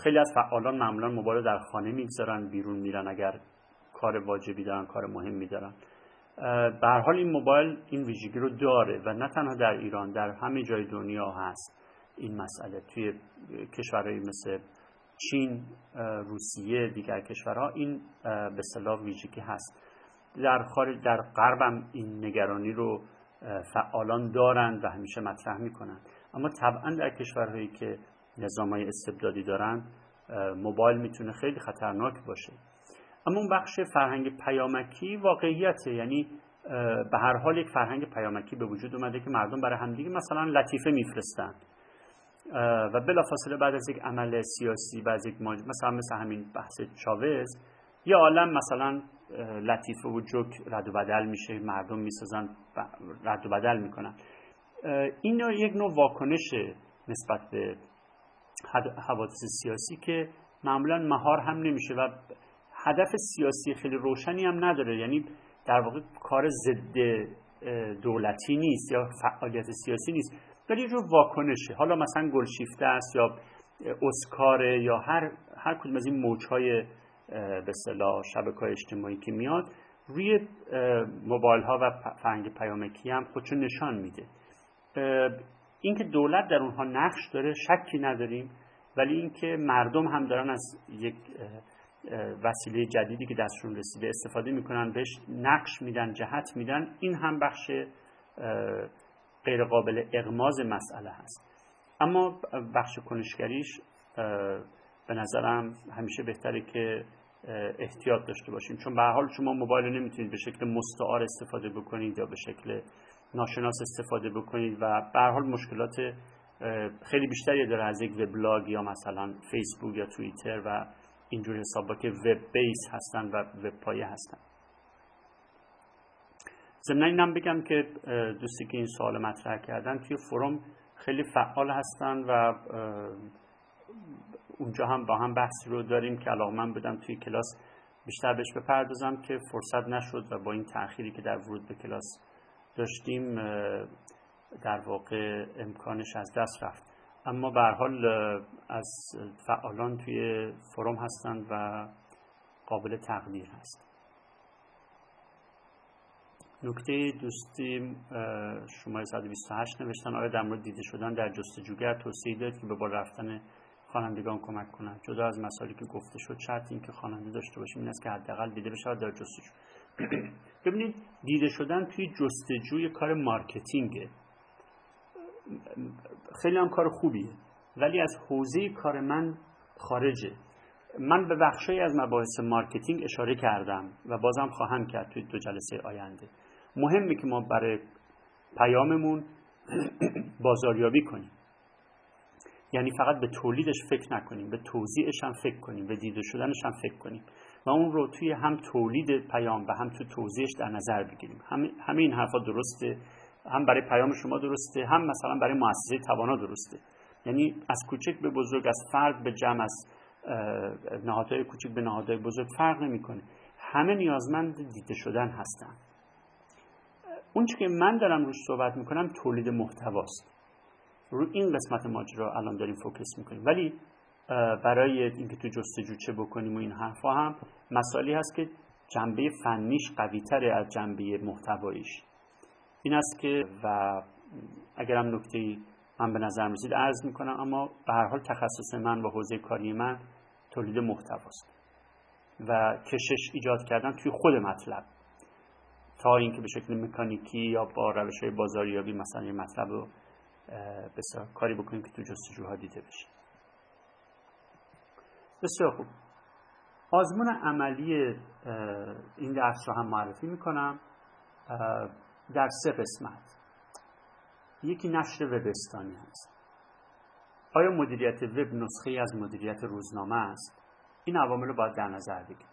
خیلی از فعالان معمولا موبایل رو در خانه می‌گذارن بیرون میرن اگر کار واجبی دارن کار مهمی دارن. به حال این موبایل این ویژگی رو داره و نه تنها در ایران در همه جای دنیا هست این مسئله. توی کشورهایی مثل چین روسیه دیگر کشورها این به صلاح ویژگی هست. در خارج در غرب این نگرانی رو فعالان دارند و همیشه مطرح می‌کنند اما طبعا در کشورهایی که نظام های استبدادی دارند موبایل می‌تونه خیلی خطرناک باشه. اما اون بخش فرهنگ پیامکی واقعیته. یعنی به هر حال یک فرهنگ پیامکی به وجود اومده که مردم برای همدیگه مثلا لطیفه میفرستن. و بلافاصله بعد از یک عمل سیاسی بعد از یک مثلا مثل همین بحث چاوز یه عالم مثلا لطیفه و جوک رد و بدل میشه مردم می‌سازن رد و بدل می‌کنن. این یک نوع واکنش نسبت به حوادث سیاسی که معمولا مهار هم نمیشه و هدف سیاسی خیلی روشنی هم نداره. یعنی در واقع کار ضد دولتی نیست یا فعالیت سیاسی نیست. ولی رو واکنشه. حالا مثلا گلشیفته است یا اسکاره یا هر هر کدوم از این موجهای به اصطلاح شبکه های اجتماعی که میاد روی موبایل ها و فرهنگ پیامکی هم خودشو نشان میده. اینکه دولت در اونها نقش داره شکی نداریم. ولی اینکه مردم هم دارن از یک وسیله جدیدی که دستشون رسیده استفاده می‌کنن بهش نقش میدن جهت میدن. این هم بخش غیر قابل اغماز مسئله هست. اما بخش کنشگریش به نظرم همیشه بهتره که احتیاط داشته باشیم. چون به حال شما موبایل رو نمی‌تونید به شکل مستعار استفاده بکنید یا به شکل ناشناس استفاده بکنید و به حال مشکلات خیلی بیشتری داره از یک وبلاگ یا مثلا فیسبوک یا توییتر و اینجور حسابا که وب بیس هستن و وب پایه هستن. ضمن اینم بگم که دوستی که این سوال مطرح کردن توی فروم خیلی فعال هستن و اونجا هم با هم بحثی رو داریم که علاقه من بدم توی کلاس بیشتر بهش بپردازم که فرصت نشد و با این تأخیری که در ورود به کلاس داشتیم در واقع امکانش از دست رفت. اما به حال از فعالان توی فروم هستند و قابل تقدیر هست. نکته دوستی شماره 128 نوشتن آیا در مورد دیده شدن در جستجوگر توصیه دارید که به بار رفتن خوانندگان کمک کنند؟ جدا از مسائلی که گفته شد شرط این که خواننده داشته باشیم این است که حداقل دیده بشه در جستجو. ببینید دیده شدن توی جستجوی کار marketing ه. خیلی هم کار خوبیه. ولی از حوزه کار من خارجه. من به بخشی از مباحث marketing اشاره کردم و بازم خواهم کرد توی دو جلسه آینده. مهمه که ما برای پیاممون بازاریابی کنیم. یعنی فقط به تولیدش فکر نکنیم به توزیعش هم فکر کنیم به دیده شدنش هم فکر کنیم و اون رو توی هم تولید پیام و هم تو توضیحش در نظر بگیریم. همه این حرفا درسته. هم برای پیام شما درسته هم مثلا برای مؤسسه توانا درسته. یعنی از کوچک به بزرگ از فرد به جمع از نهادهای کوچک به نهادهای بزرگ فرق نمی‌کنه. همه نیازمند دیده شدن هستن. اون که من دارم روش صحبت می‌کنم تولید محتواست. رو این قسمت ماجرا الان داریم فوکس می‌کنیم. ولی برای اینکه تو جستجو چه بکنیم و این حرفا هم مسائلی هست که جنبه فنیش قوی تره از جنبه محتواییش. این است که و اگرم نکته من به نظر رسید عرض می‌کنم اما به هر حال تخصص من و حوزه کاری من تولید محتواست و کشش ایجاد کردن توی خود مطلب. تا اینکه به شکل مکانیکی یا با روش های بازاریابی مثلا یه مطلب رو بسیار کاری بکنیم که تو جستجوها دیده بشه. بسیار خوب. آزمون عملی این درس رو هم معرفی می‌کنم. در سه قسمت. یکی نشر وبستانی هست آیا مدیریت وب نسخه از مدیریت روزنامه است؟ این عوامل رو باید در نظر بگیریم.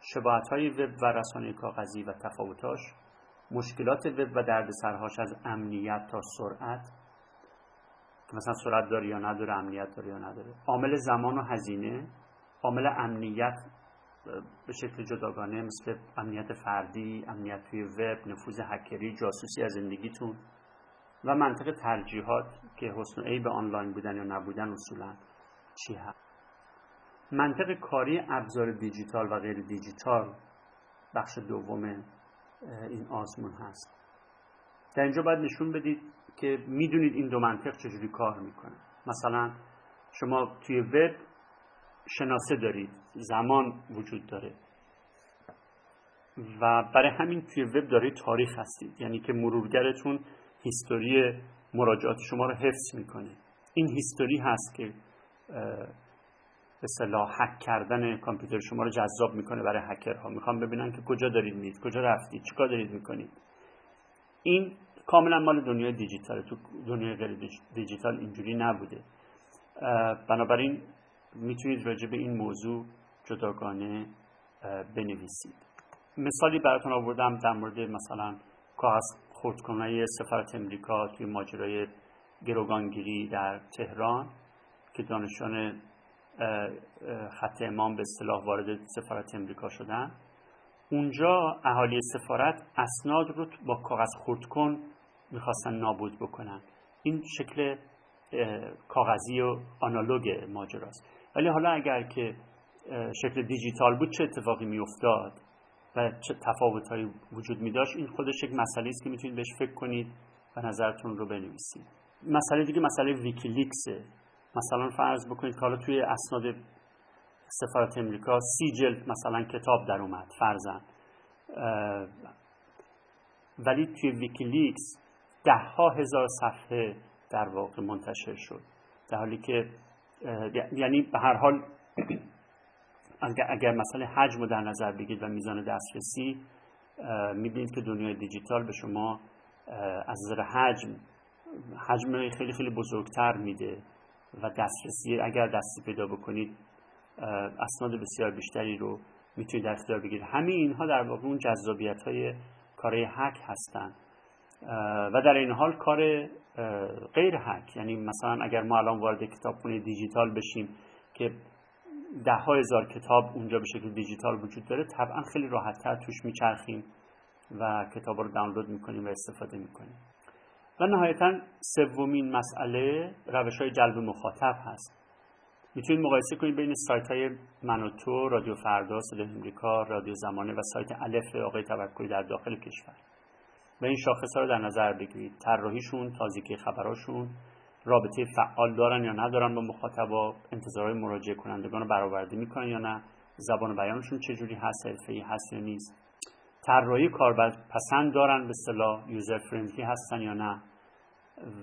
شباهت های وب و رسانه کاغذی و تفاوتاش مشکلات وب و دردسرهاش از امنیت تا سرعت مثلا سرعت داره یا نداره امنیت داره یا نداره. عامل زمان و هزینه عامل امنیت به شکل جداگانه مثل امنیت فردی امنیت توی وب نفوذ هکری جاسوسی از زندگیتون و منطق ترجیحات که حسن ای به آنلاین بودن یا نبودن اصولا چی هست؟ منطق کاری ابزار دیجیتال و غیر دیجیتال بخش دوم این آزمون هست. در اینجا باید نشون بدید که می‌دونید این دو منطق چجوری کار می‌کنه. مثلا شما توی وب شناسه دارید. زمان وجود داره. و برای همین توی وب دارید تاریخ هستید. یعنی که مرورگرتون هیستوری مراجعات شما رو حفظ می‌کنه. این هیستوری هست که به صلاح حک کردن کامپیوتر شما رو جذاب می‌کنه برای هکرها. می‌خوام ببینن که کجا دارید میید کجا رفتید چیکار دارید می‌کنید. این کاملا مال دنیای دیجیتال تو دنیای غیر دیجیتال اینجوری نبوده. بنابراین می‌تونید راجع به این موضوع جداگانه بنویسید. مثالی براتون آوردم در مورد مثلا کاغذ خردکنهای سفارت امریکا توی ماجرای گروگانگیری در تهران که دانشان خط امام به اصطلاح وارد سفارت امریکا شدن. اونجا اهالی سفارت اسناد رو با کاغذ خردکن می‌خواستن نابود بکنن. این شکل کاغذی و آنالوگ ماجراست. ولی حالا اگر که شکل دیجیتال بود چه اتفاقی میافتاد و چه تفاوتهایی وجود می داشت این خودش یک مسئله است که می‌تونید بهش فکر کنید و نظرتون رو بنویسید. مسئله دیگه مسئله ویکیلیکسه مثلا فرض بکنید که حالا توی اسناد سفارت امریکا سی جلد مثلا کتاب در اومد فرضاً ولی توی ویکیلیکس ده ها هزار صفحه در واقع منتشر شد. در حالی که یعنی به هر حال اگر مثلا حجم رو در نظر بگیرید و میزان دسترسی می‌بینید که دنیای دیجیتال به شما از نظر حجم حجم خیلی خیلی بزرگتر میده و دسترسی اگر دستی پیدا بکنید اسناد بسیار بیشتری رو می‌تونید در اختیار بگیرید. همه اینها در واقع اون جذابیت های کارهای هک هستند و در این حال کار غیر هک یعنی مثلا اگر ما الان وارد کتابخونه دیجیتال بشیم که ده ها هزار کتاب اونجا به شکل دیجیتال وجود داره. طبعا خیلی راحتتر توش میچرخیم و کتاب رو دانلود می‌کنیم و استفاده می‌کنیم. و نهایتا سومین مسئله روش های جلب مخاطب هست. می‌تونید مقایسه کنید بین سایت های من رادیو فردا، صدای امریکا، رادیو زمانه و سایت الف آقای توکلی در داخل کشور. و این شاخص ها رو در نظر بگیرید. طراحیشون تازگی خبراشون رابطه فعال دارن یا ندارن با مخاطبا انتظارهای مراجعه کنندگان رو برآورده می‌کنن یا نه؟ زبان بیانشون چجوری هست؟ حرفه‌ای هست یا نیست؟ طراحی کاربر پسند دارن به اصطلاح؟ یوزر فرندلی هستن یا نه؟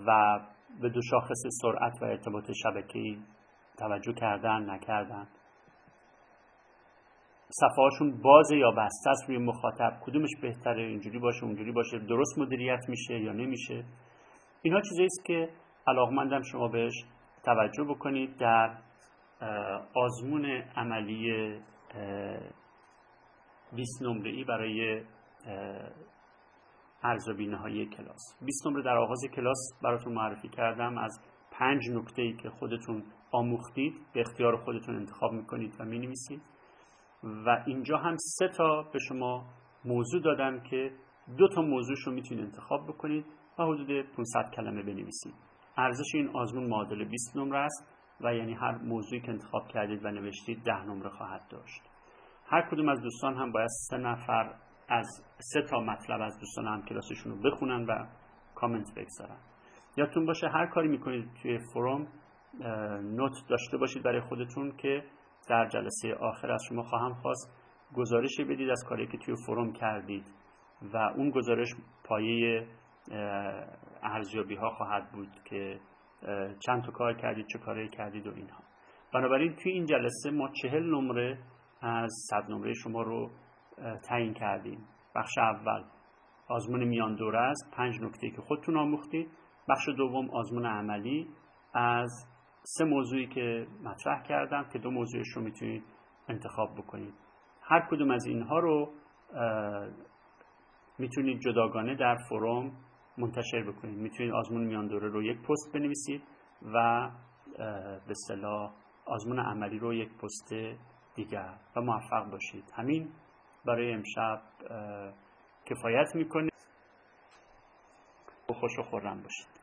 و به دو شاخص سرعت و ارتباط شبکه‌ای توجه کردن نکردن؟ صفحهاشون باز یا بسته است روی مخاطب؟ کدومش بهتره؟ اینجوری باشه اونجوری باشه؟ درست مدیریت میشه یا نمیشه؟ اینا چیزایی است که علاقمندم شما بهش توجه بکنید در آزمون عملی 20 نمره ای برای ارزیابی نهایی کلاس. 20 نمره در آغاز کلاس براتون معرفی کردم. از پنج نکته ای که خودتون آموختید به اختیار خودتون انتخاب می‌کنید و می‌نویسید. و اینجا هم سه تا به شما موضوع دادم که دو تا موضوعش رو می‌تونید انتخاب بکنید و حدود 500 کلمه بنویسید. ارزش این آزمون معادل 20 نمره است و یعنی هر موضوعی که انتخاب کردید و نوشتید ده نمره خواهد داشت. هر کدوم از دوستان هم باید سه نفر از سه تا مطلب از دوستان هم کلاسشون رو بخونن و کامنت بگذارن. یادتون باشه هر کاری می‌کنید توی فروم نوت داشته باشید برای خودتون که در جلسه آخر از شما خواهم خواست گزارشی بدید از کاری که توی فروم کردید و اون گزارش پایه ارزیابی ها خواهد بود که چند تا کار کردید چه کاری کردید و اینها. بنابراین توی این جلسه ما چهل نمره از صد نمره شما رو تعیین کردیم. بخش اول آزمون میان دوره است. پنج نکته که خودتون آموختید. بخش دوم آزمون عملی. از سه موضوعی که مطرح کردم که دو موضوعش رو می‌تونید انتخاب بکنید. هر کدوم از اینها رو می‌تونید جداگانه در فروم منتشر بکنید. می‌تونید آزمون میان دوره رو یک پست بنویسید و به صلاح آزمون عملی رو یک پست دیگر و موفق باشید. همین برای امشب کفایت می‌کنه خوش و خورم باشید.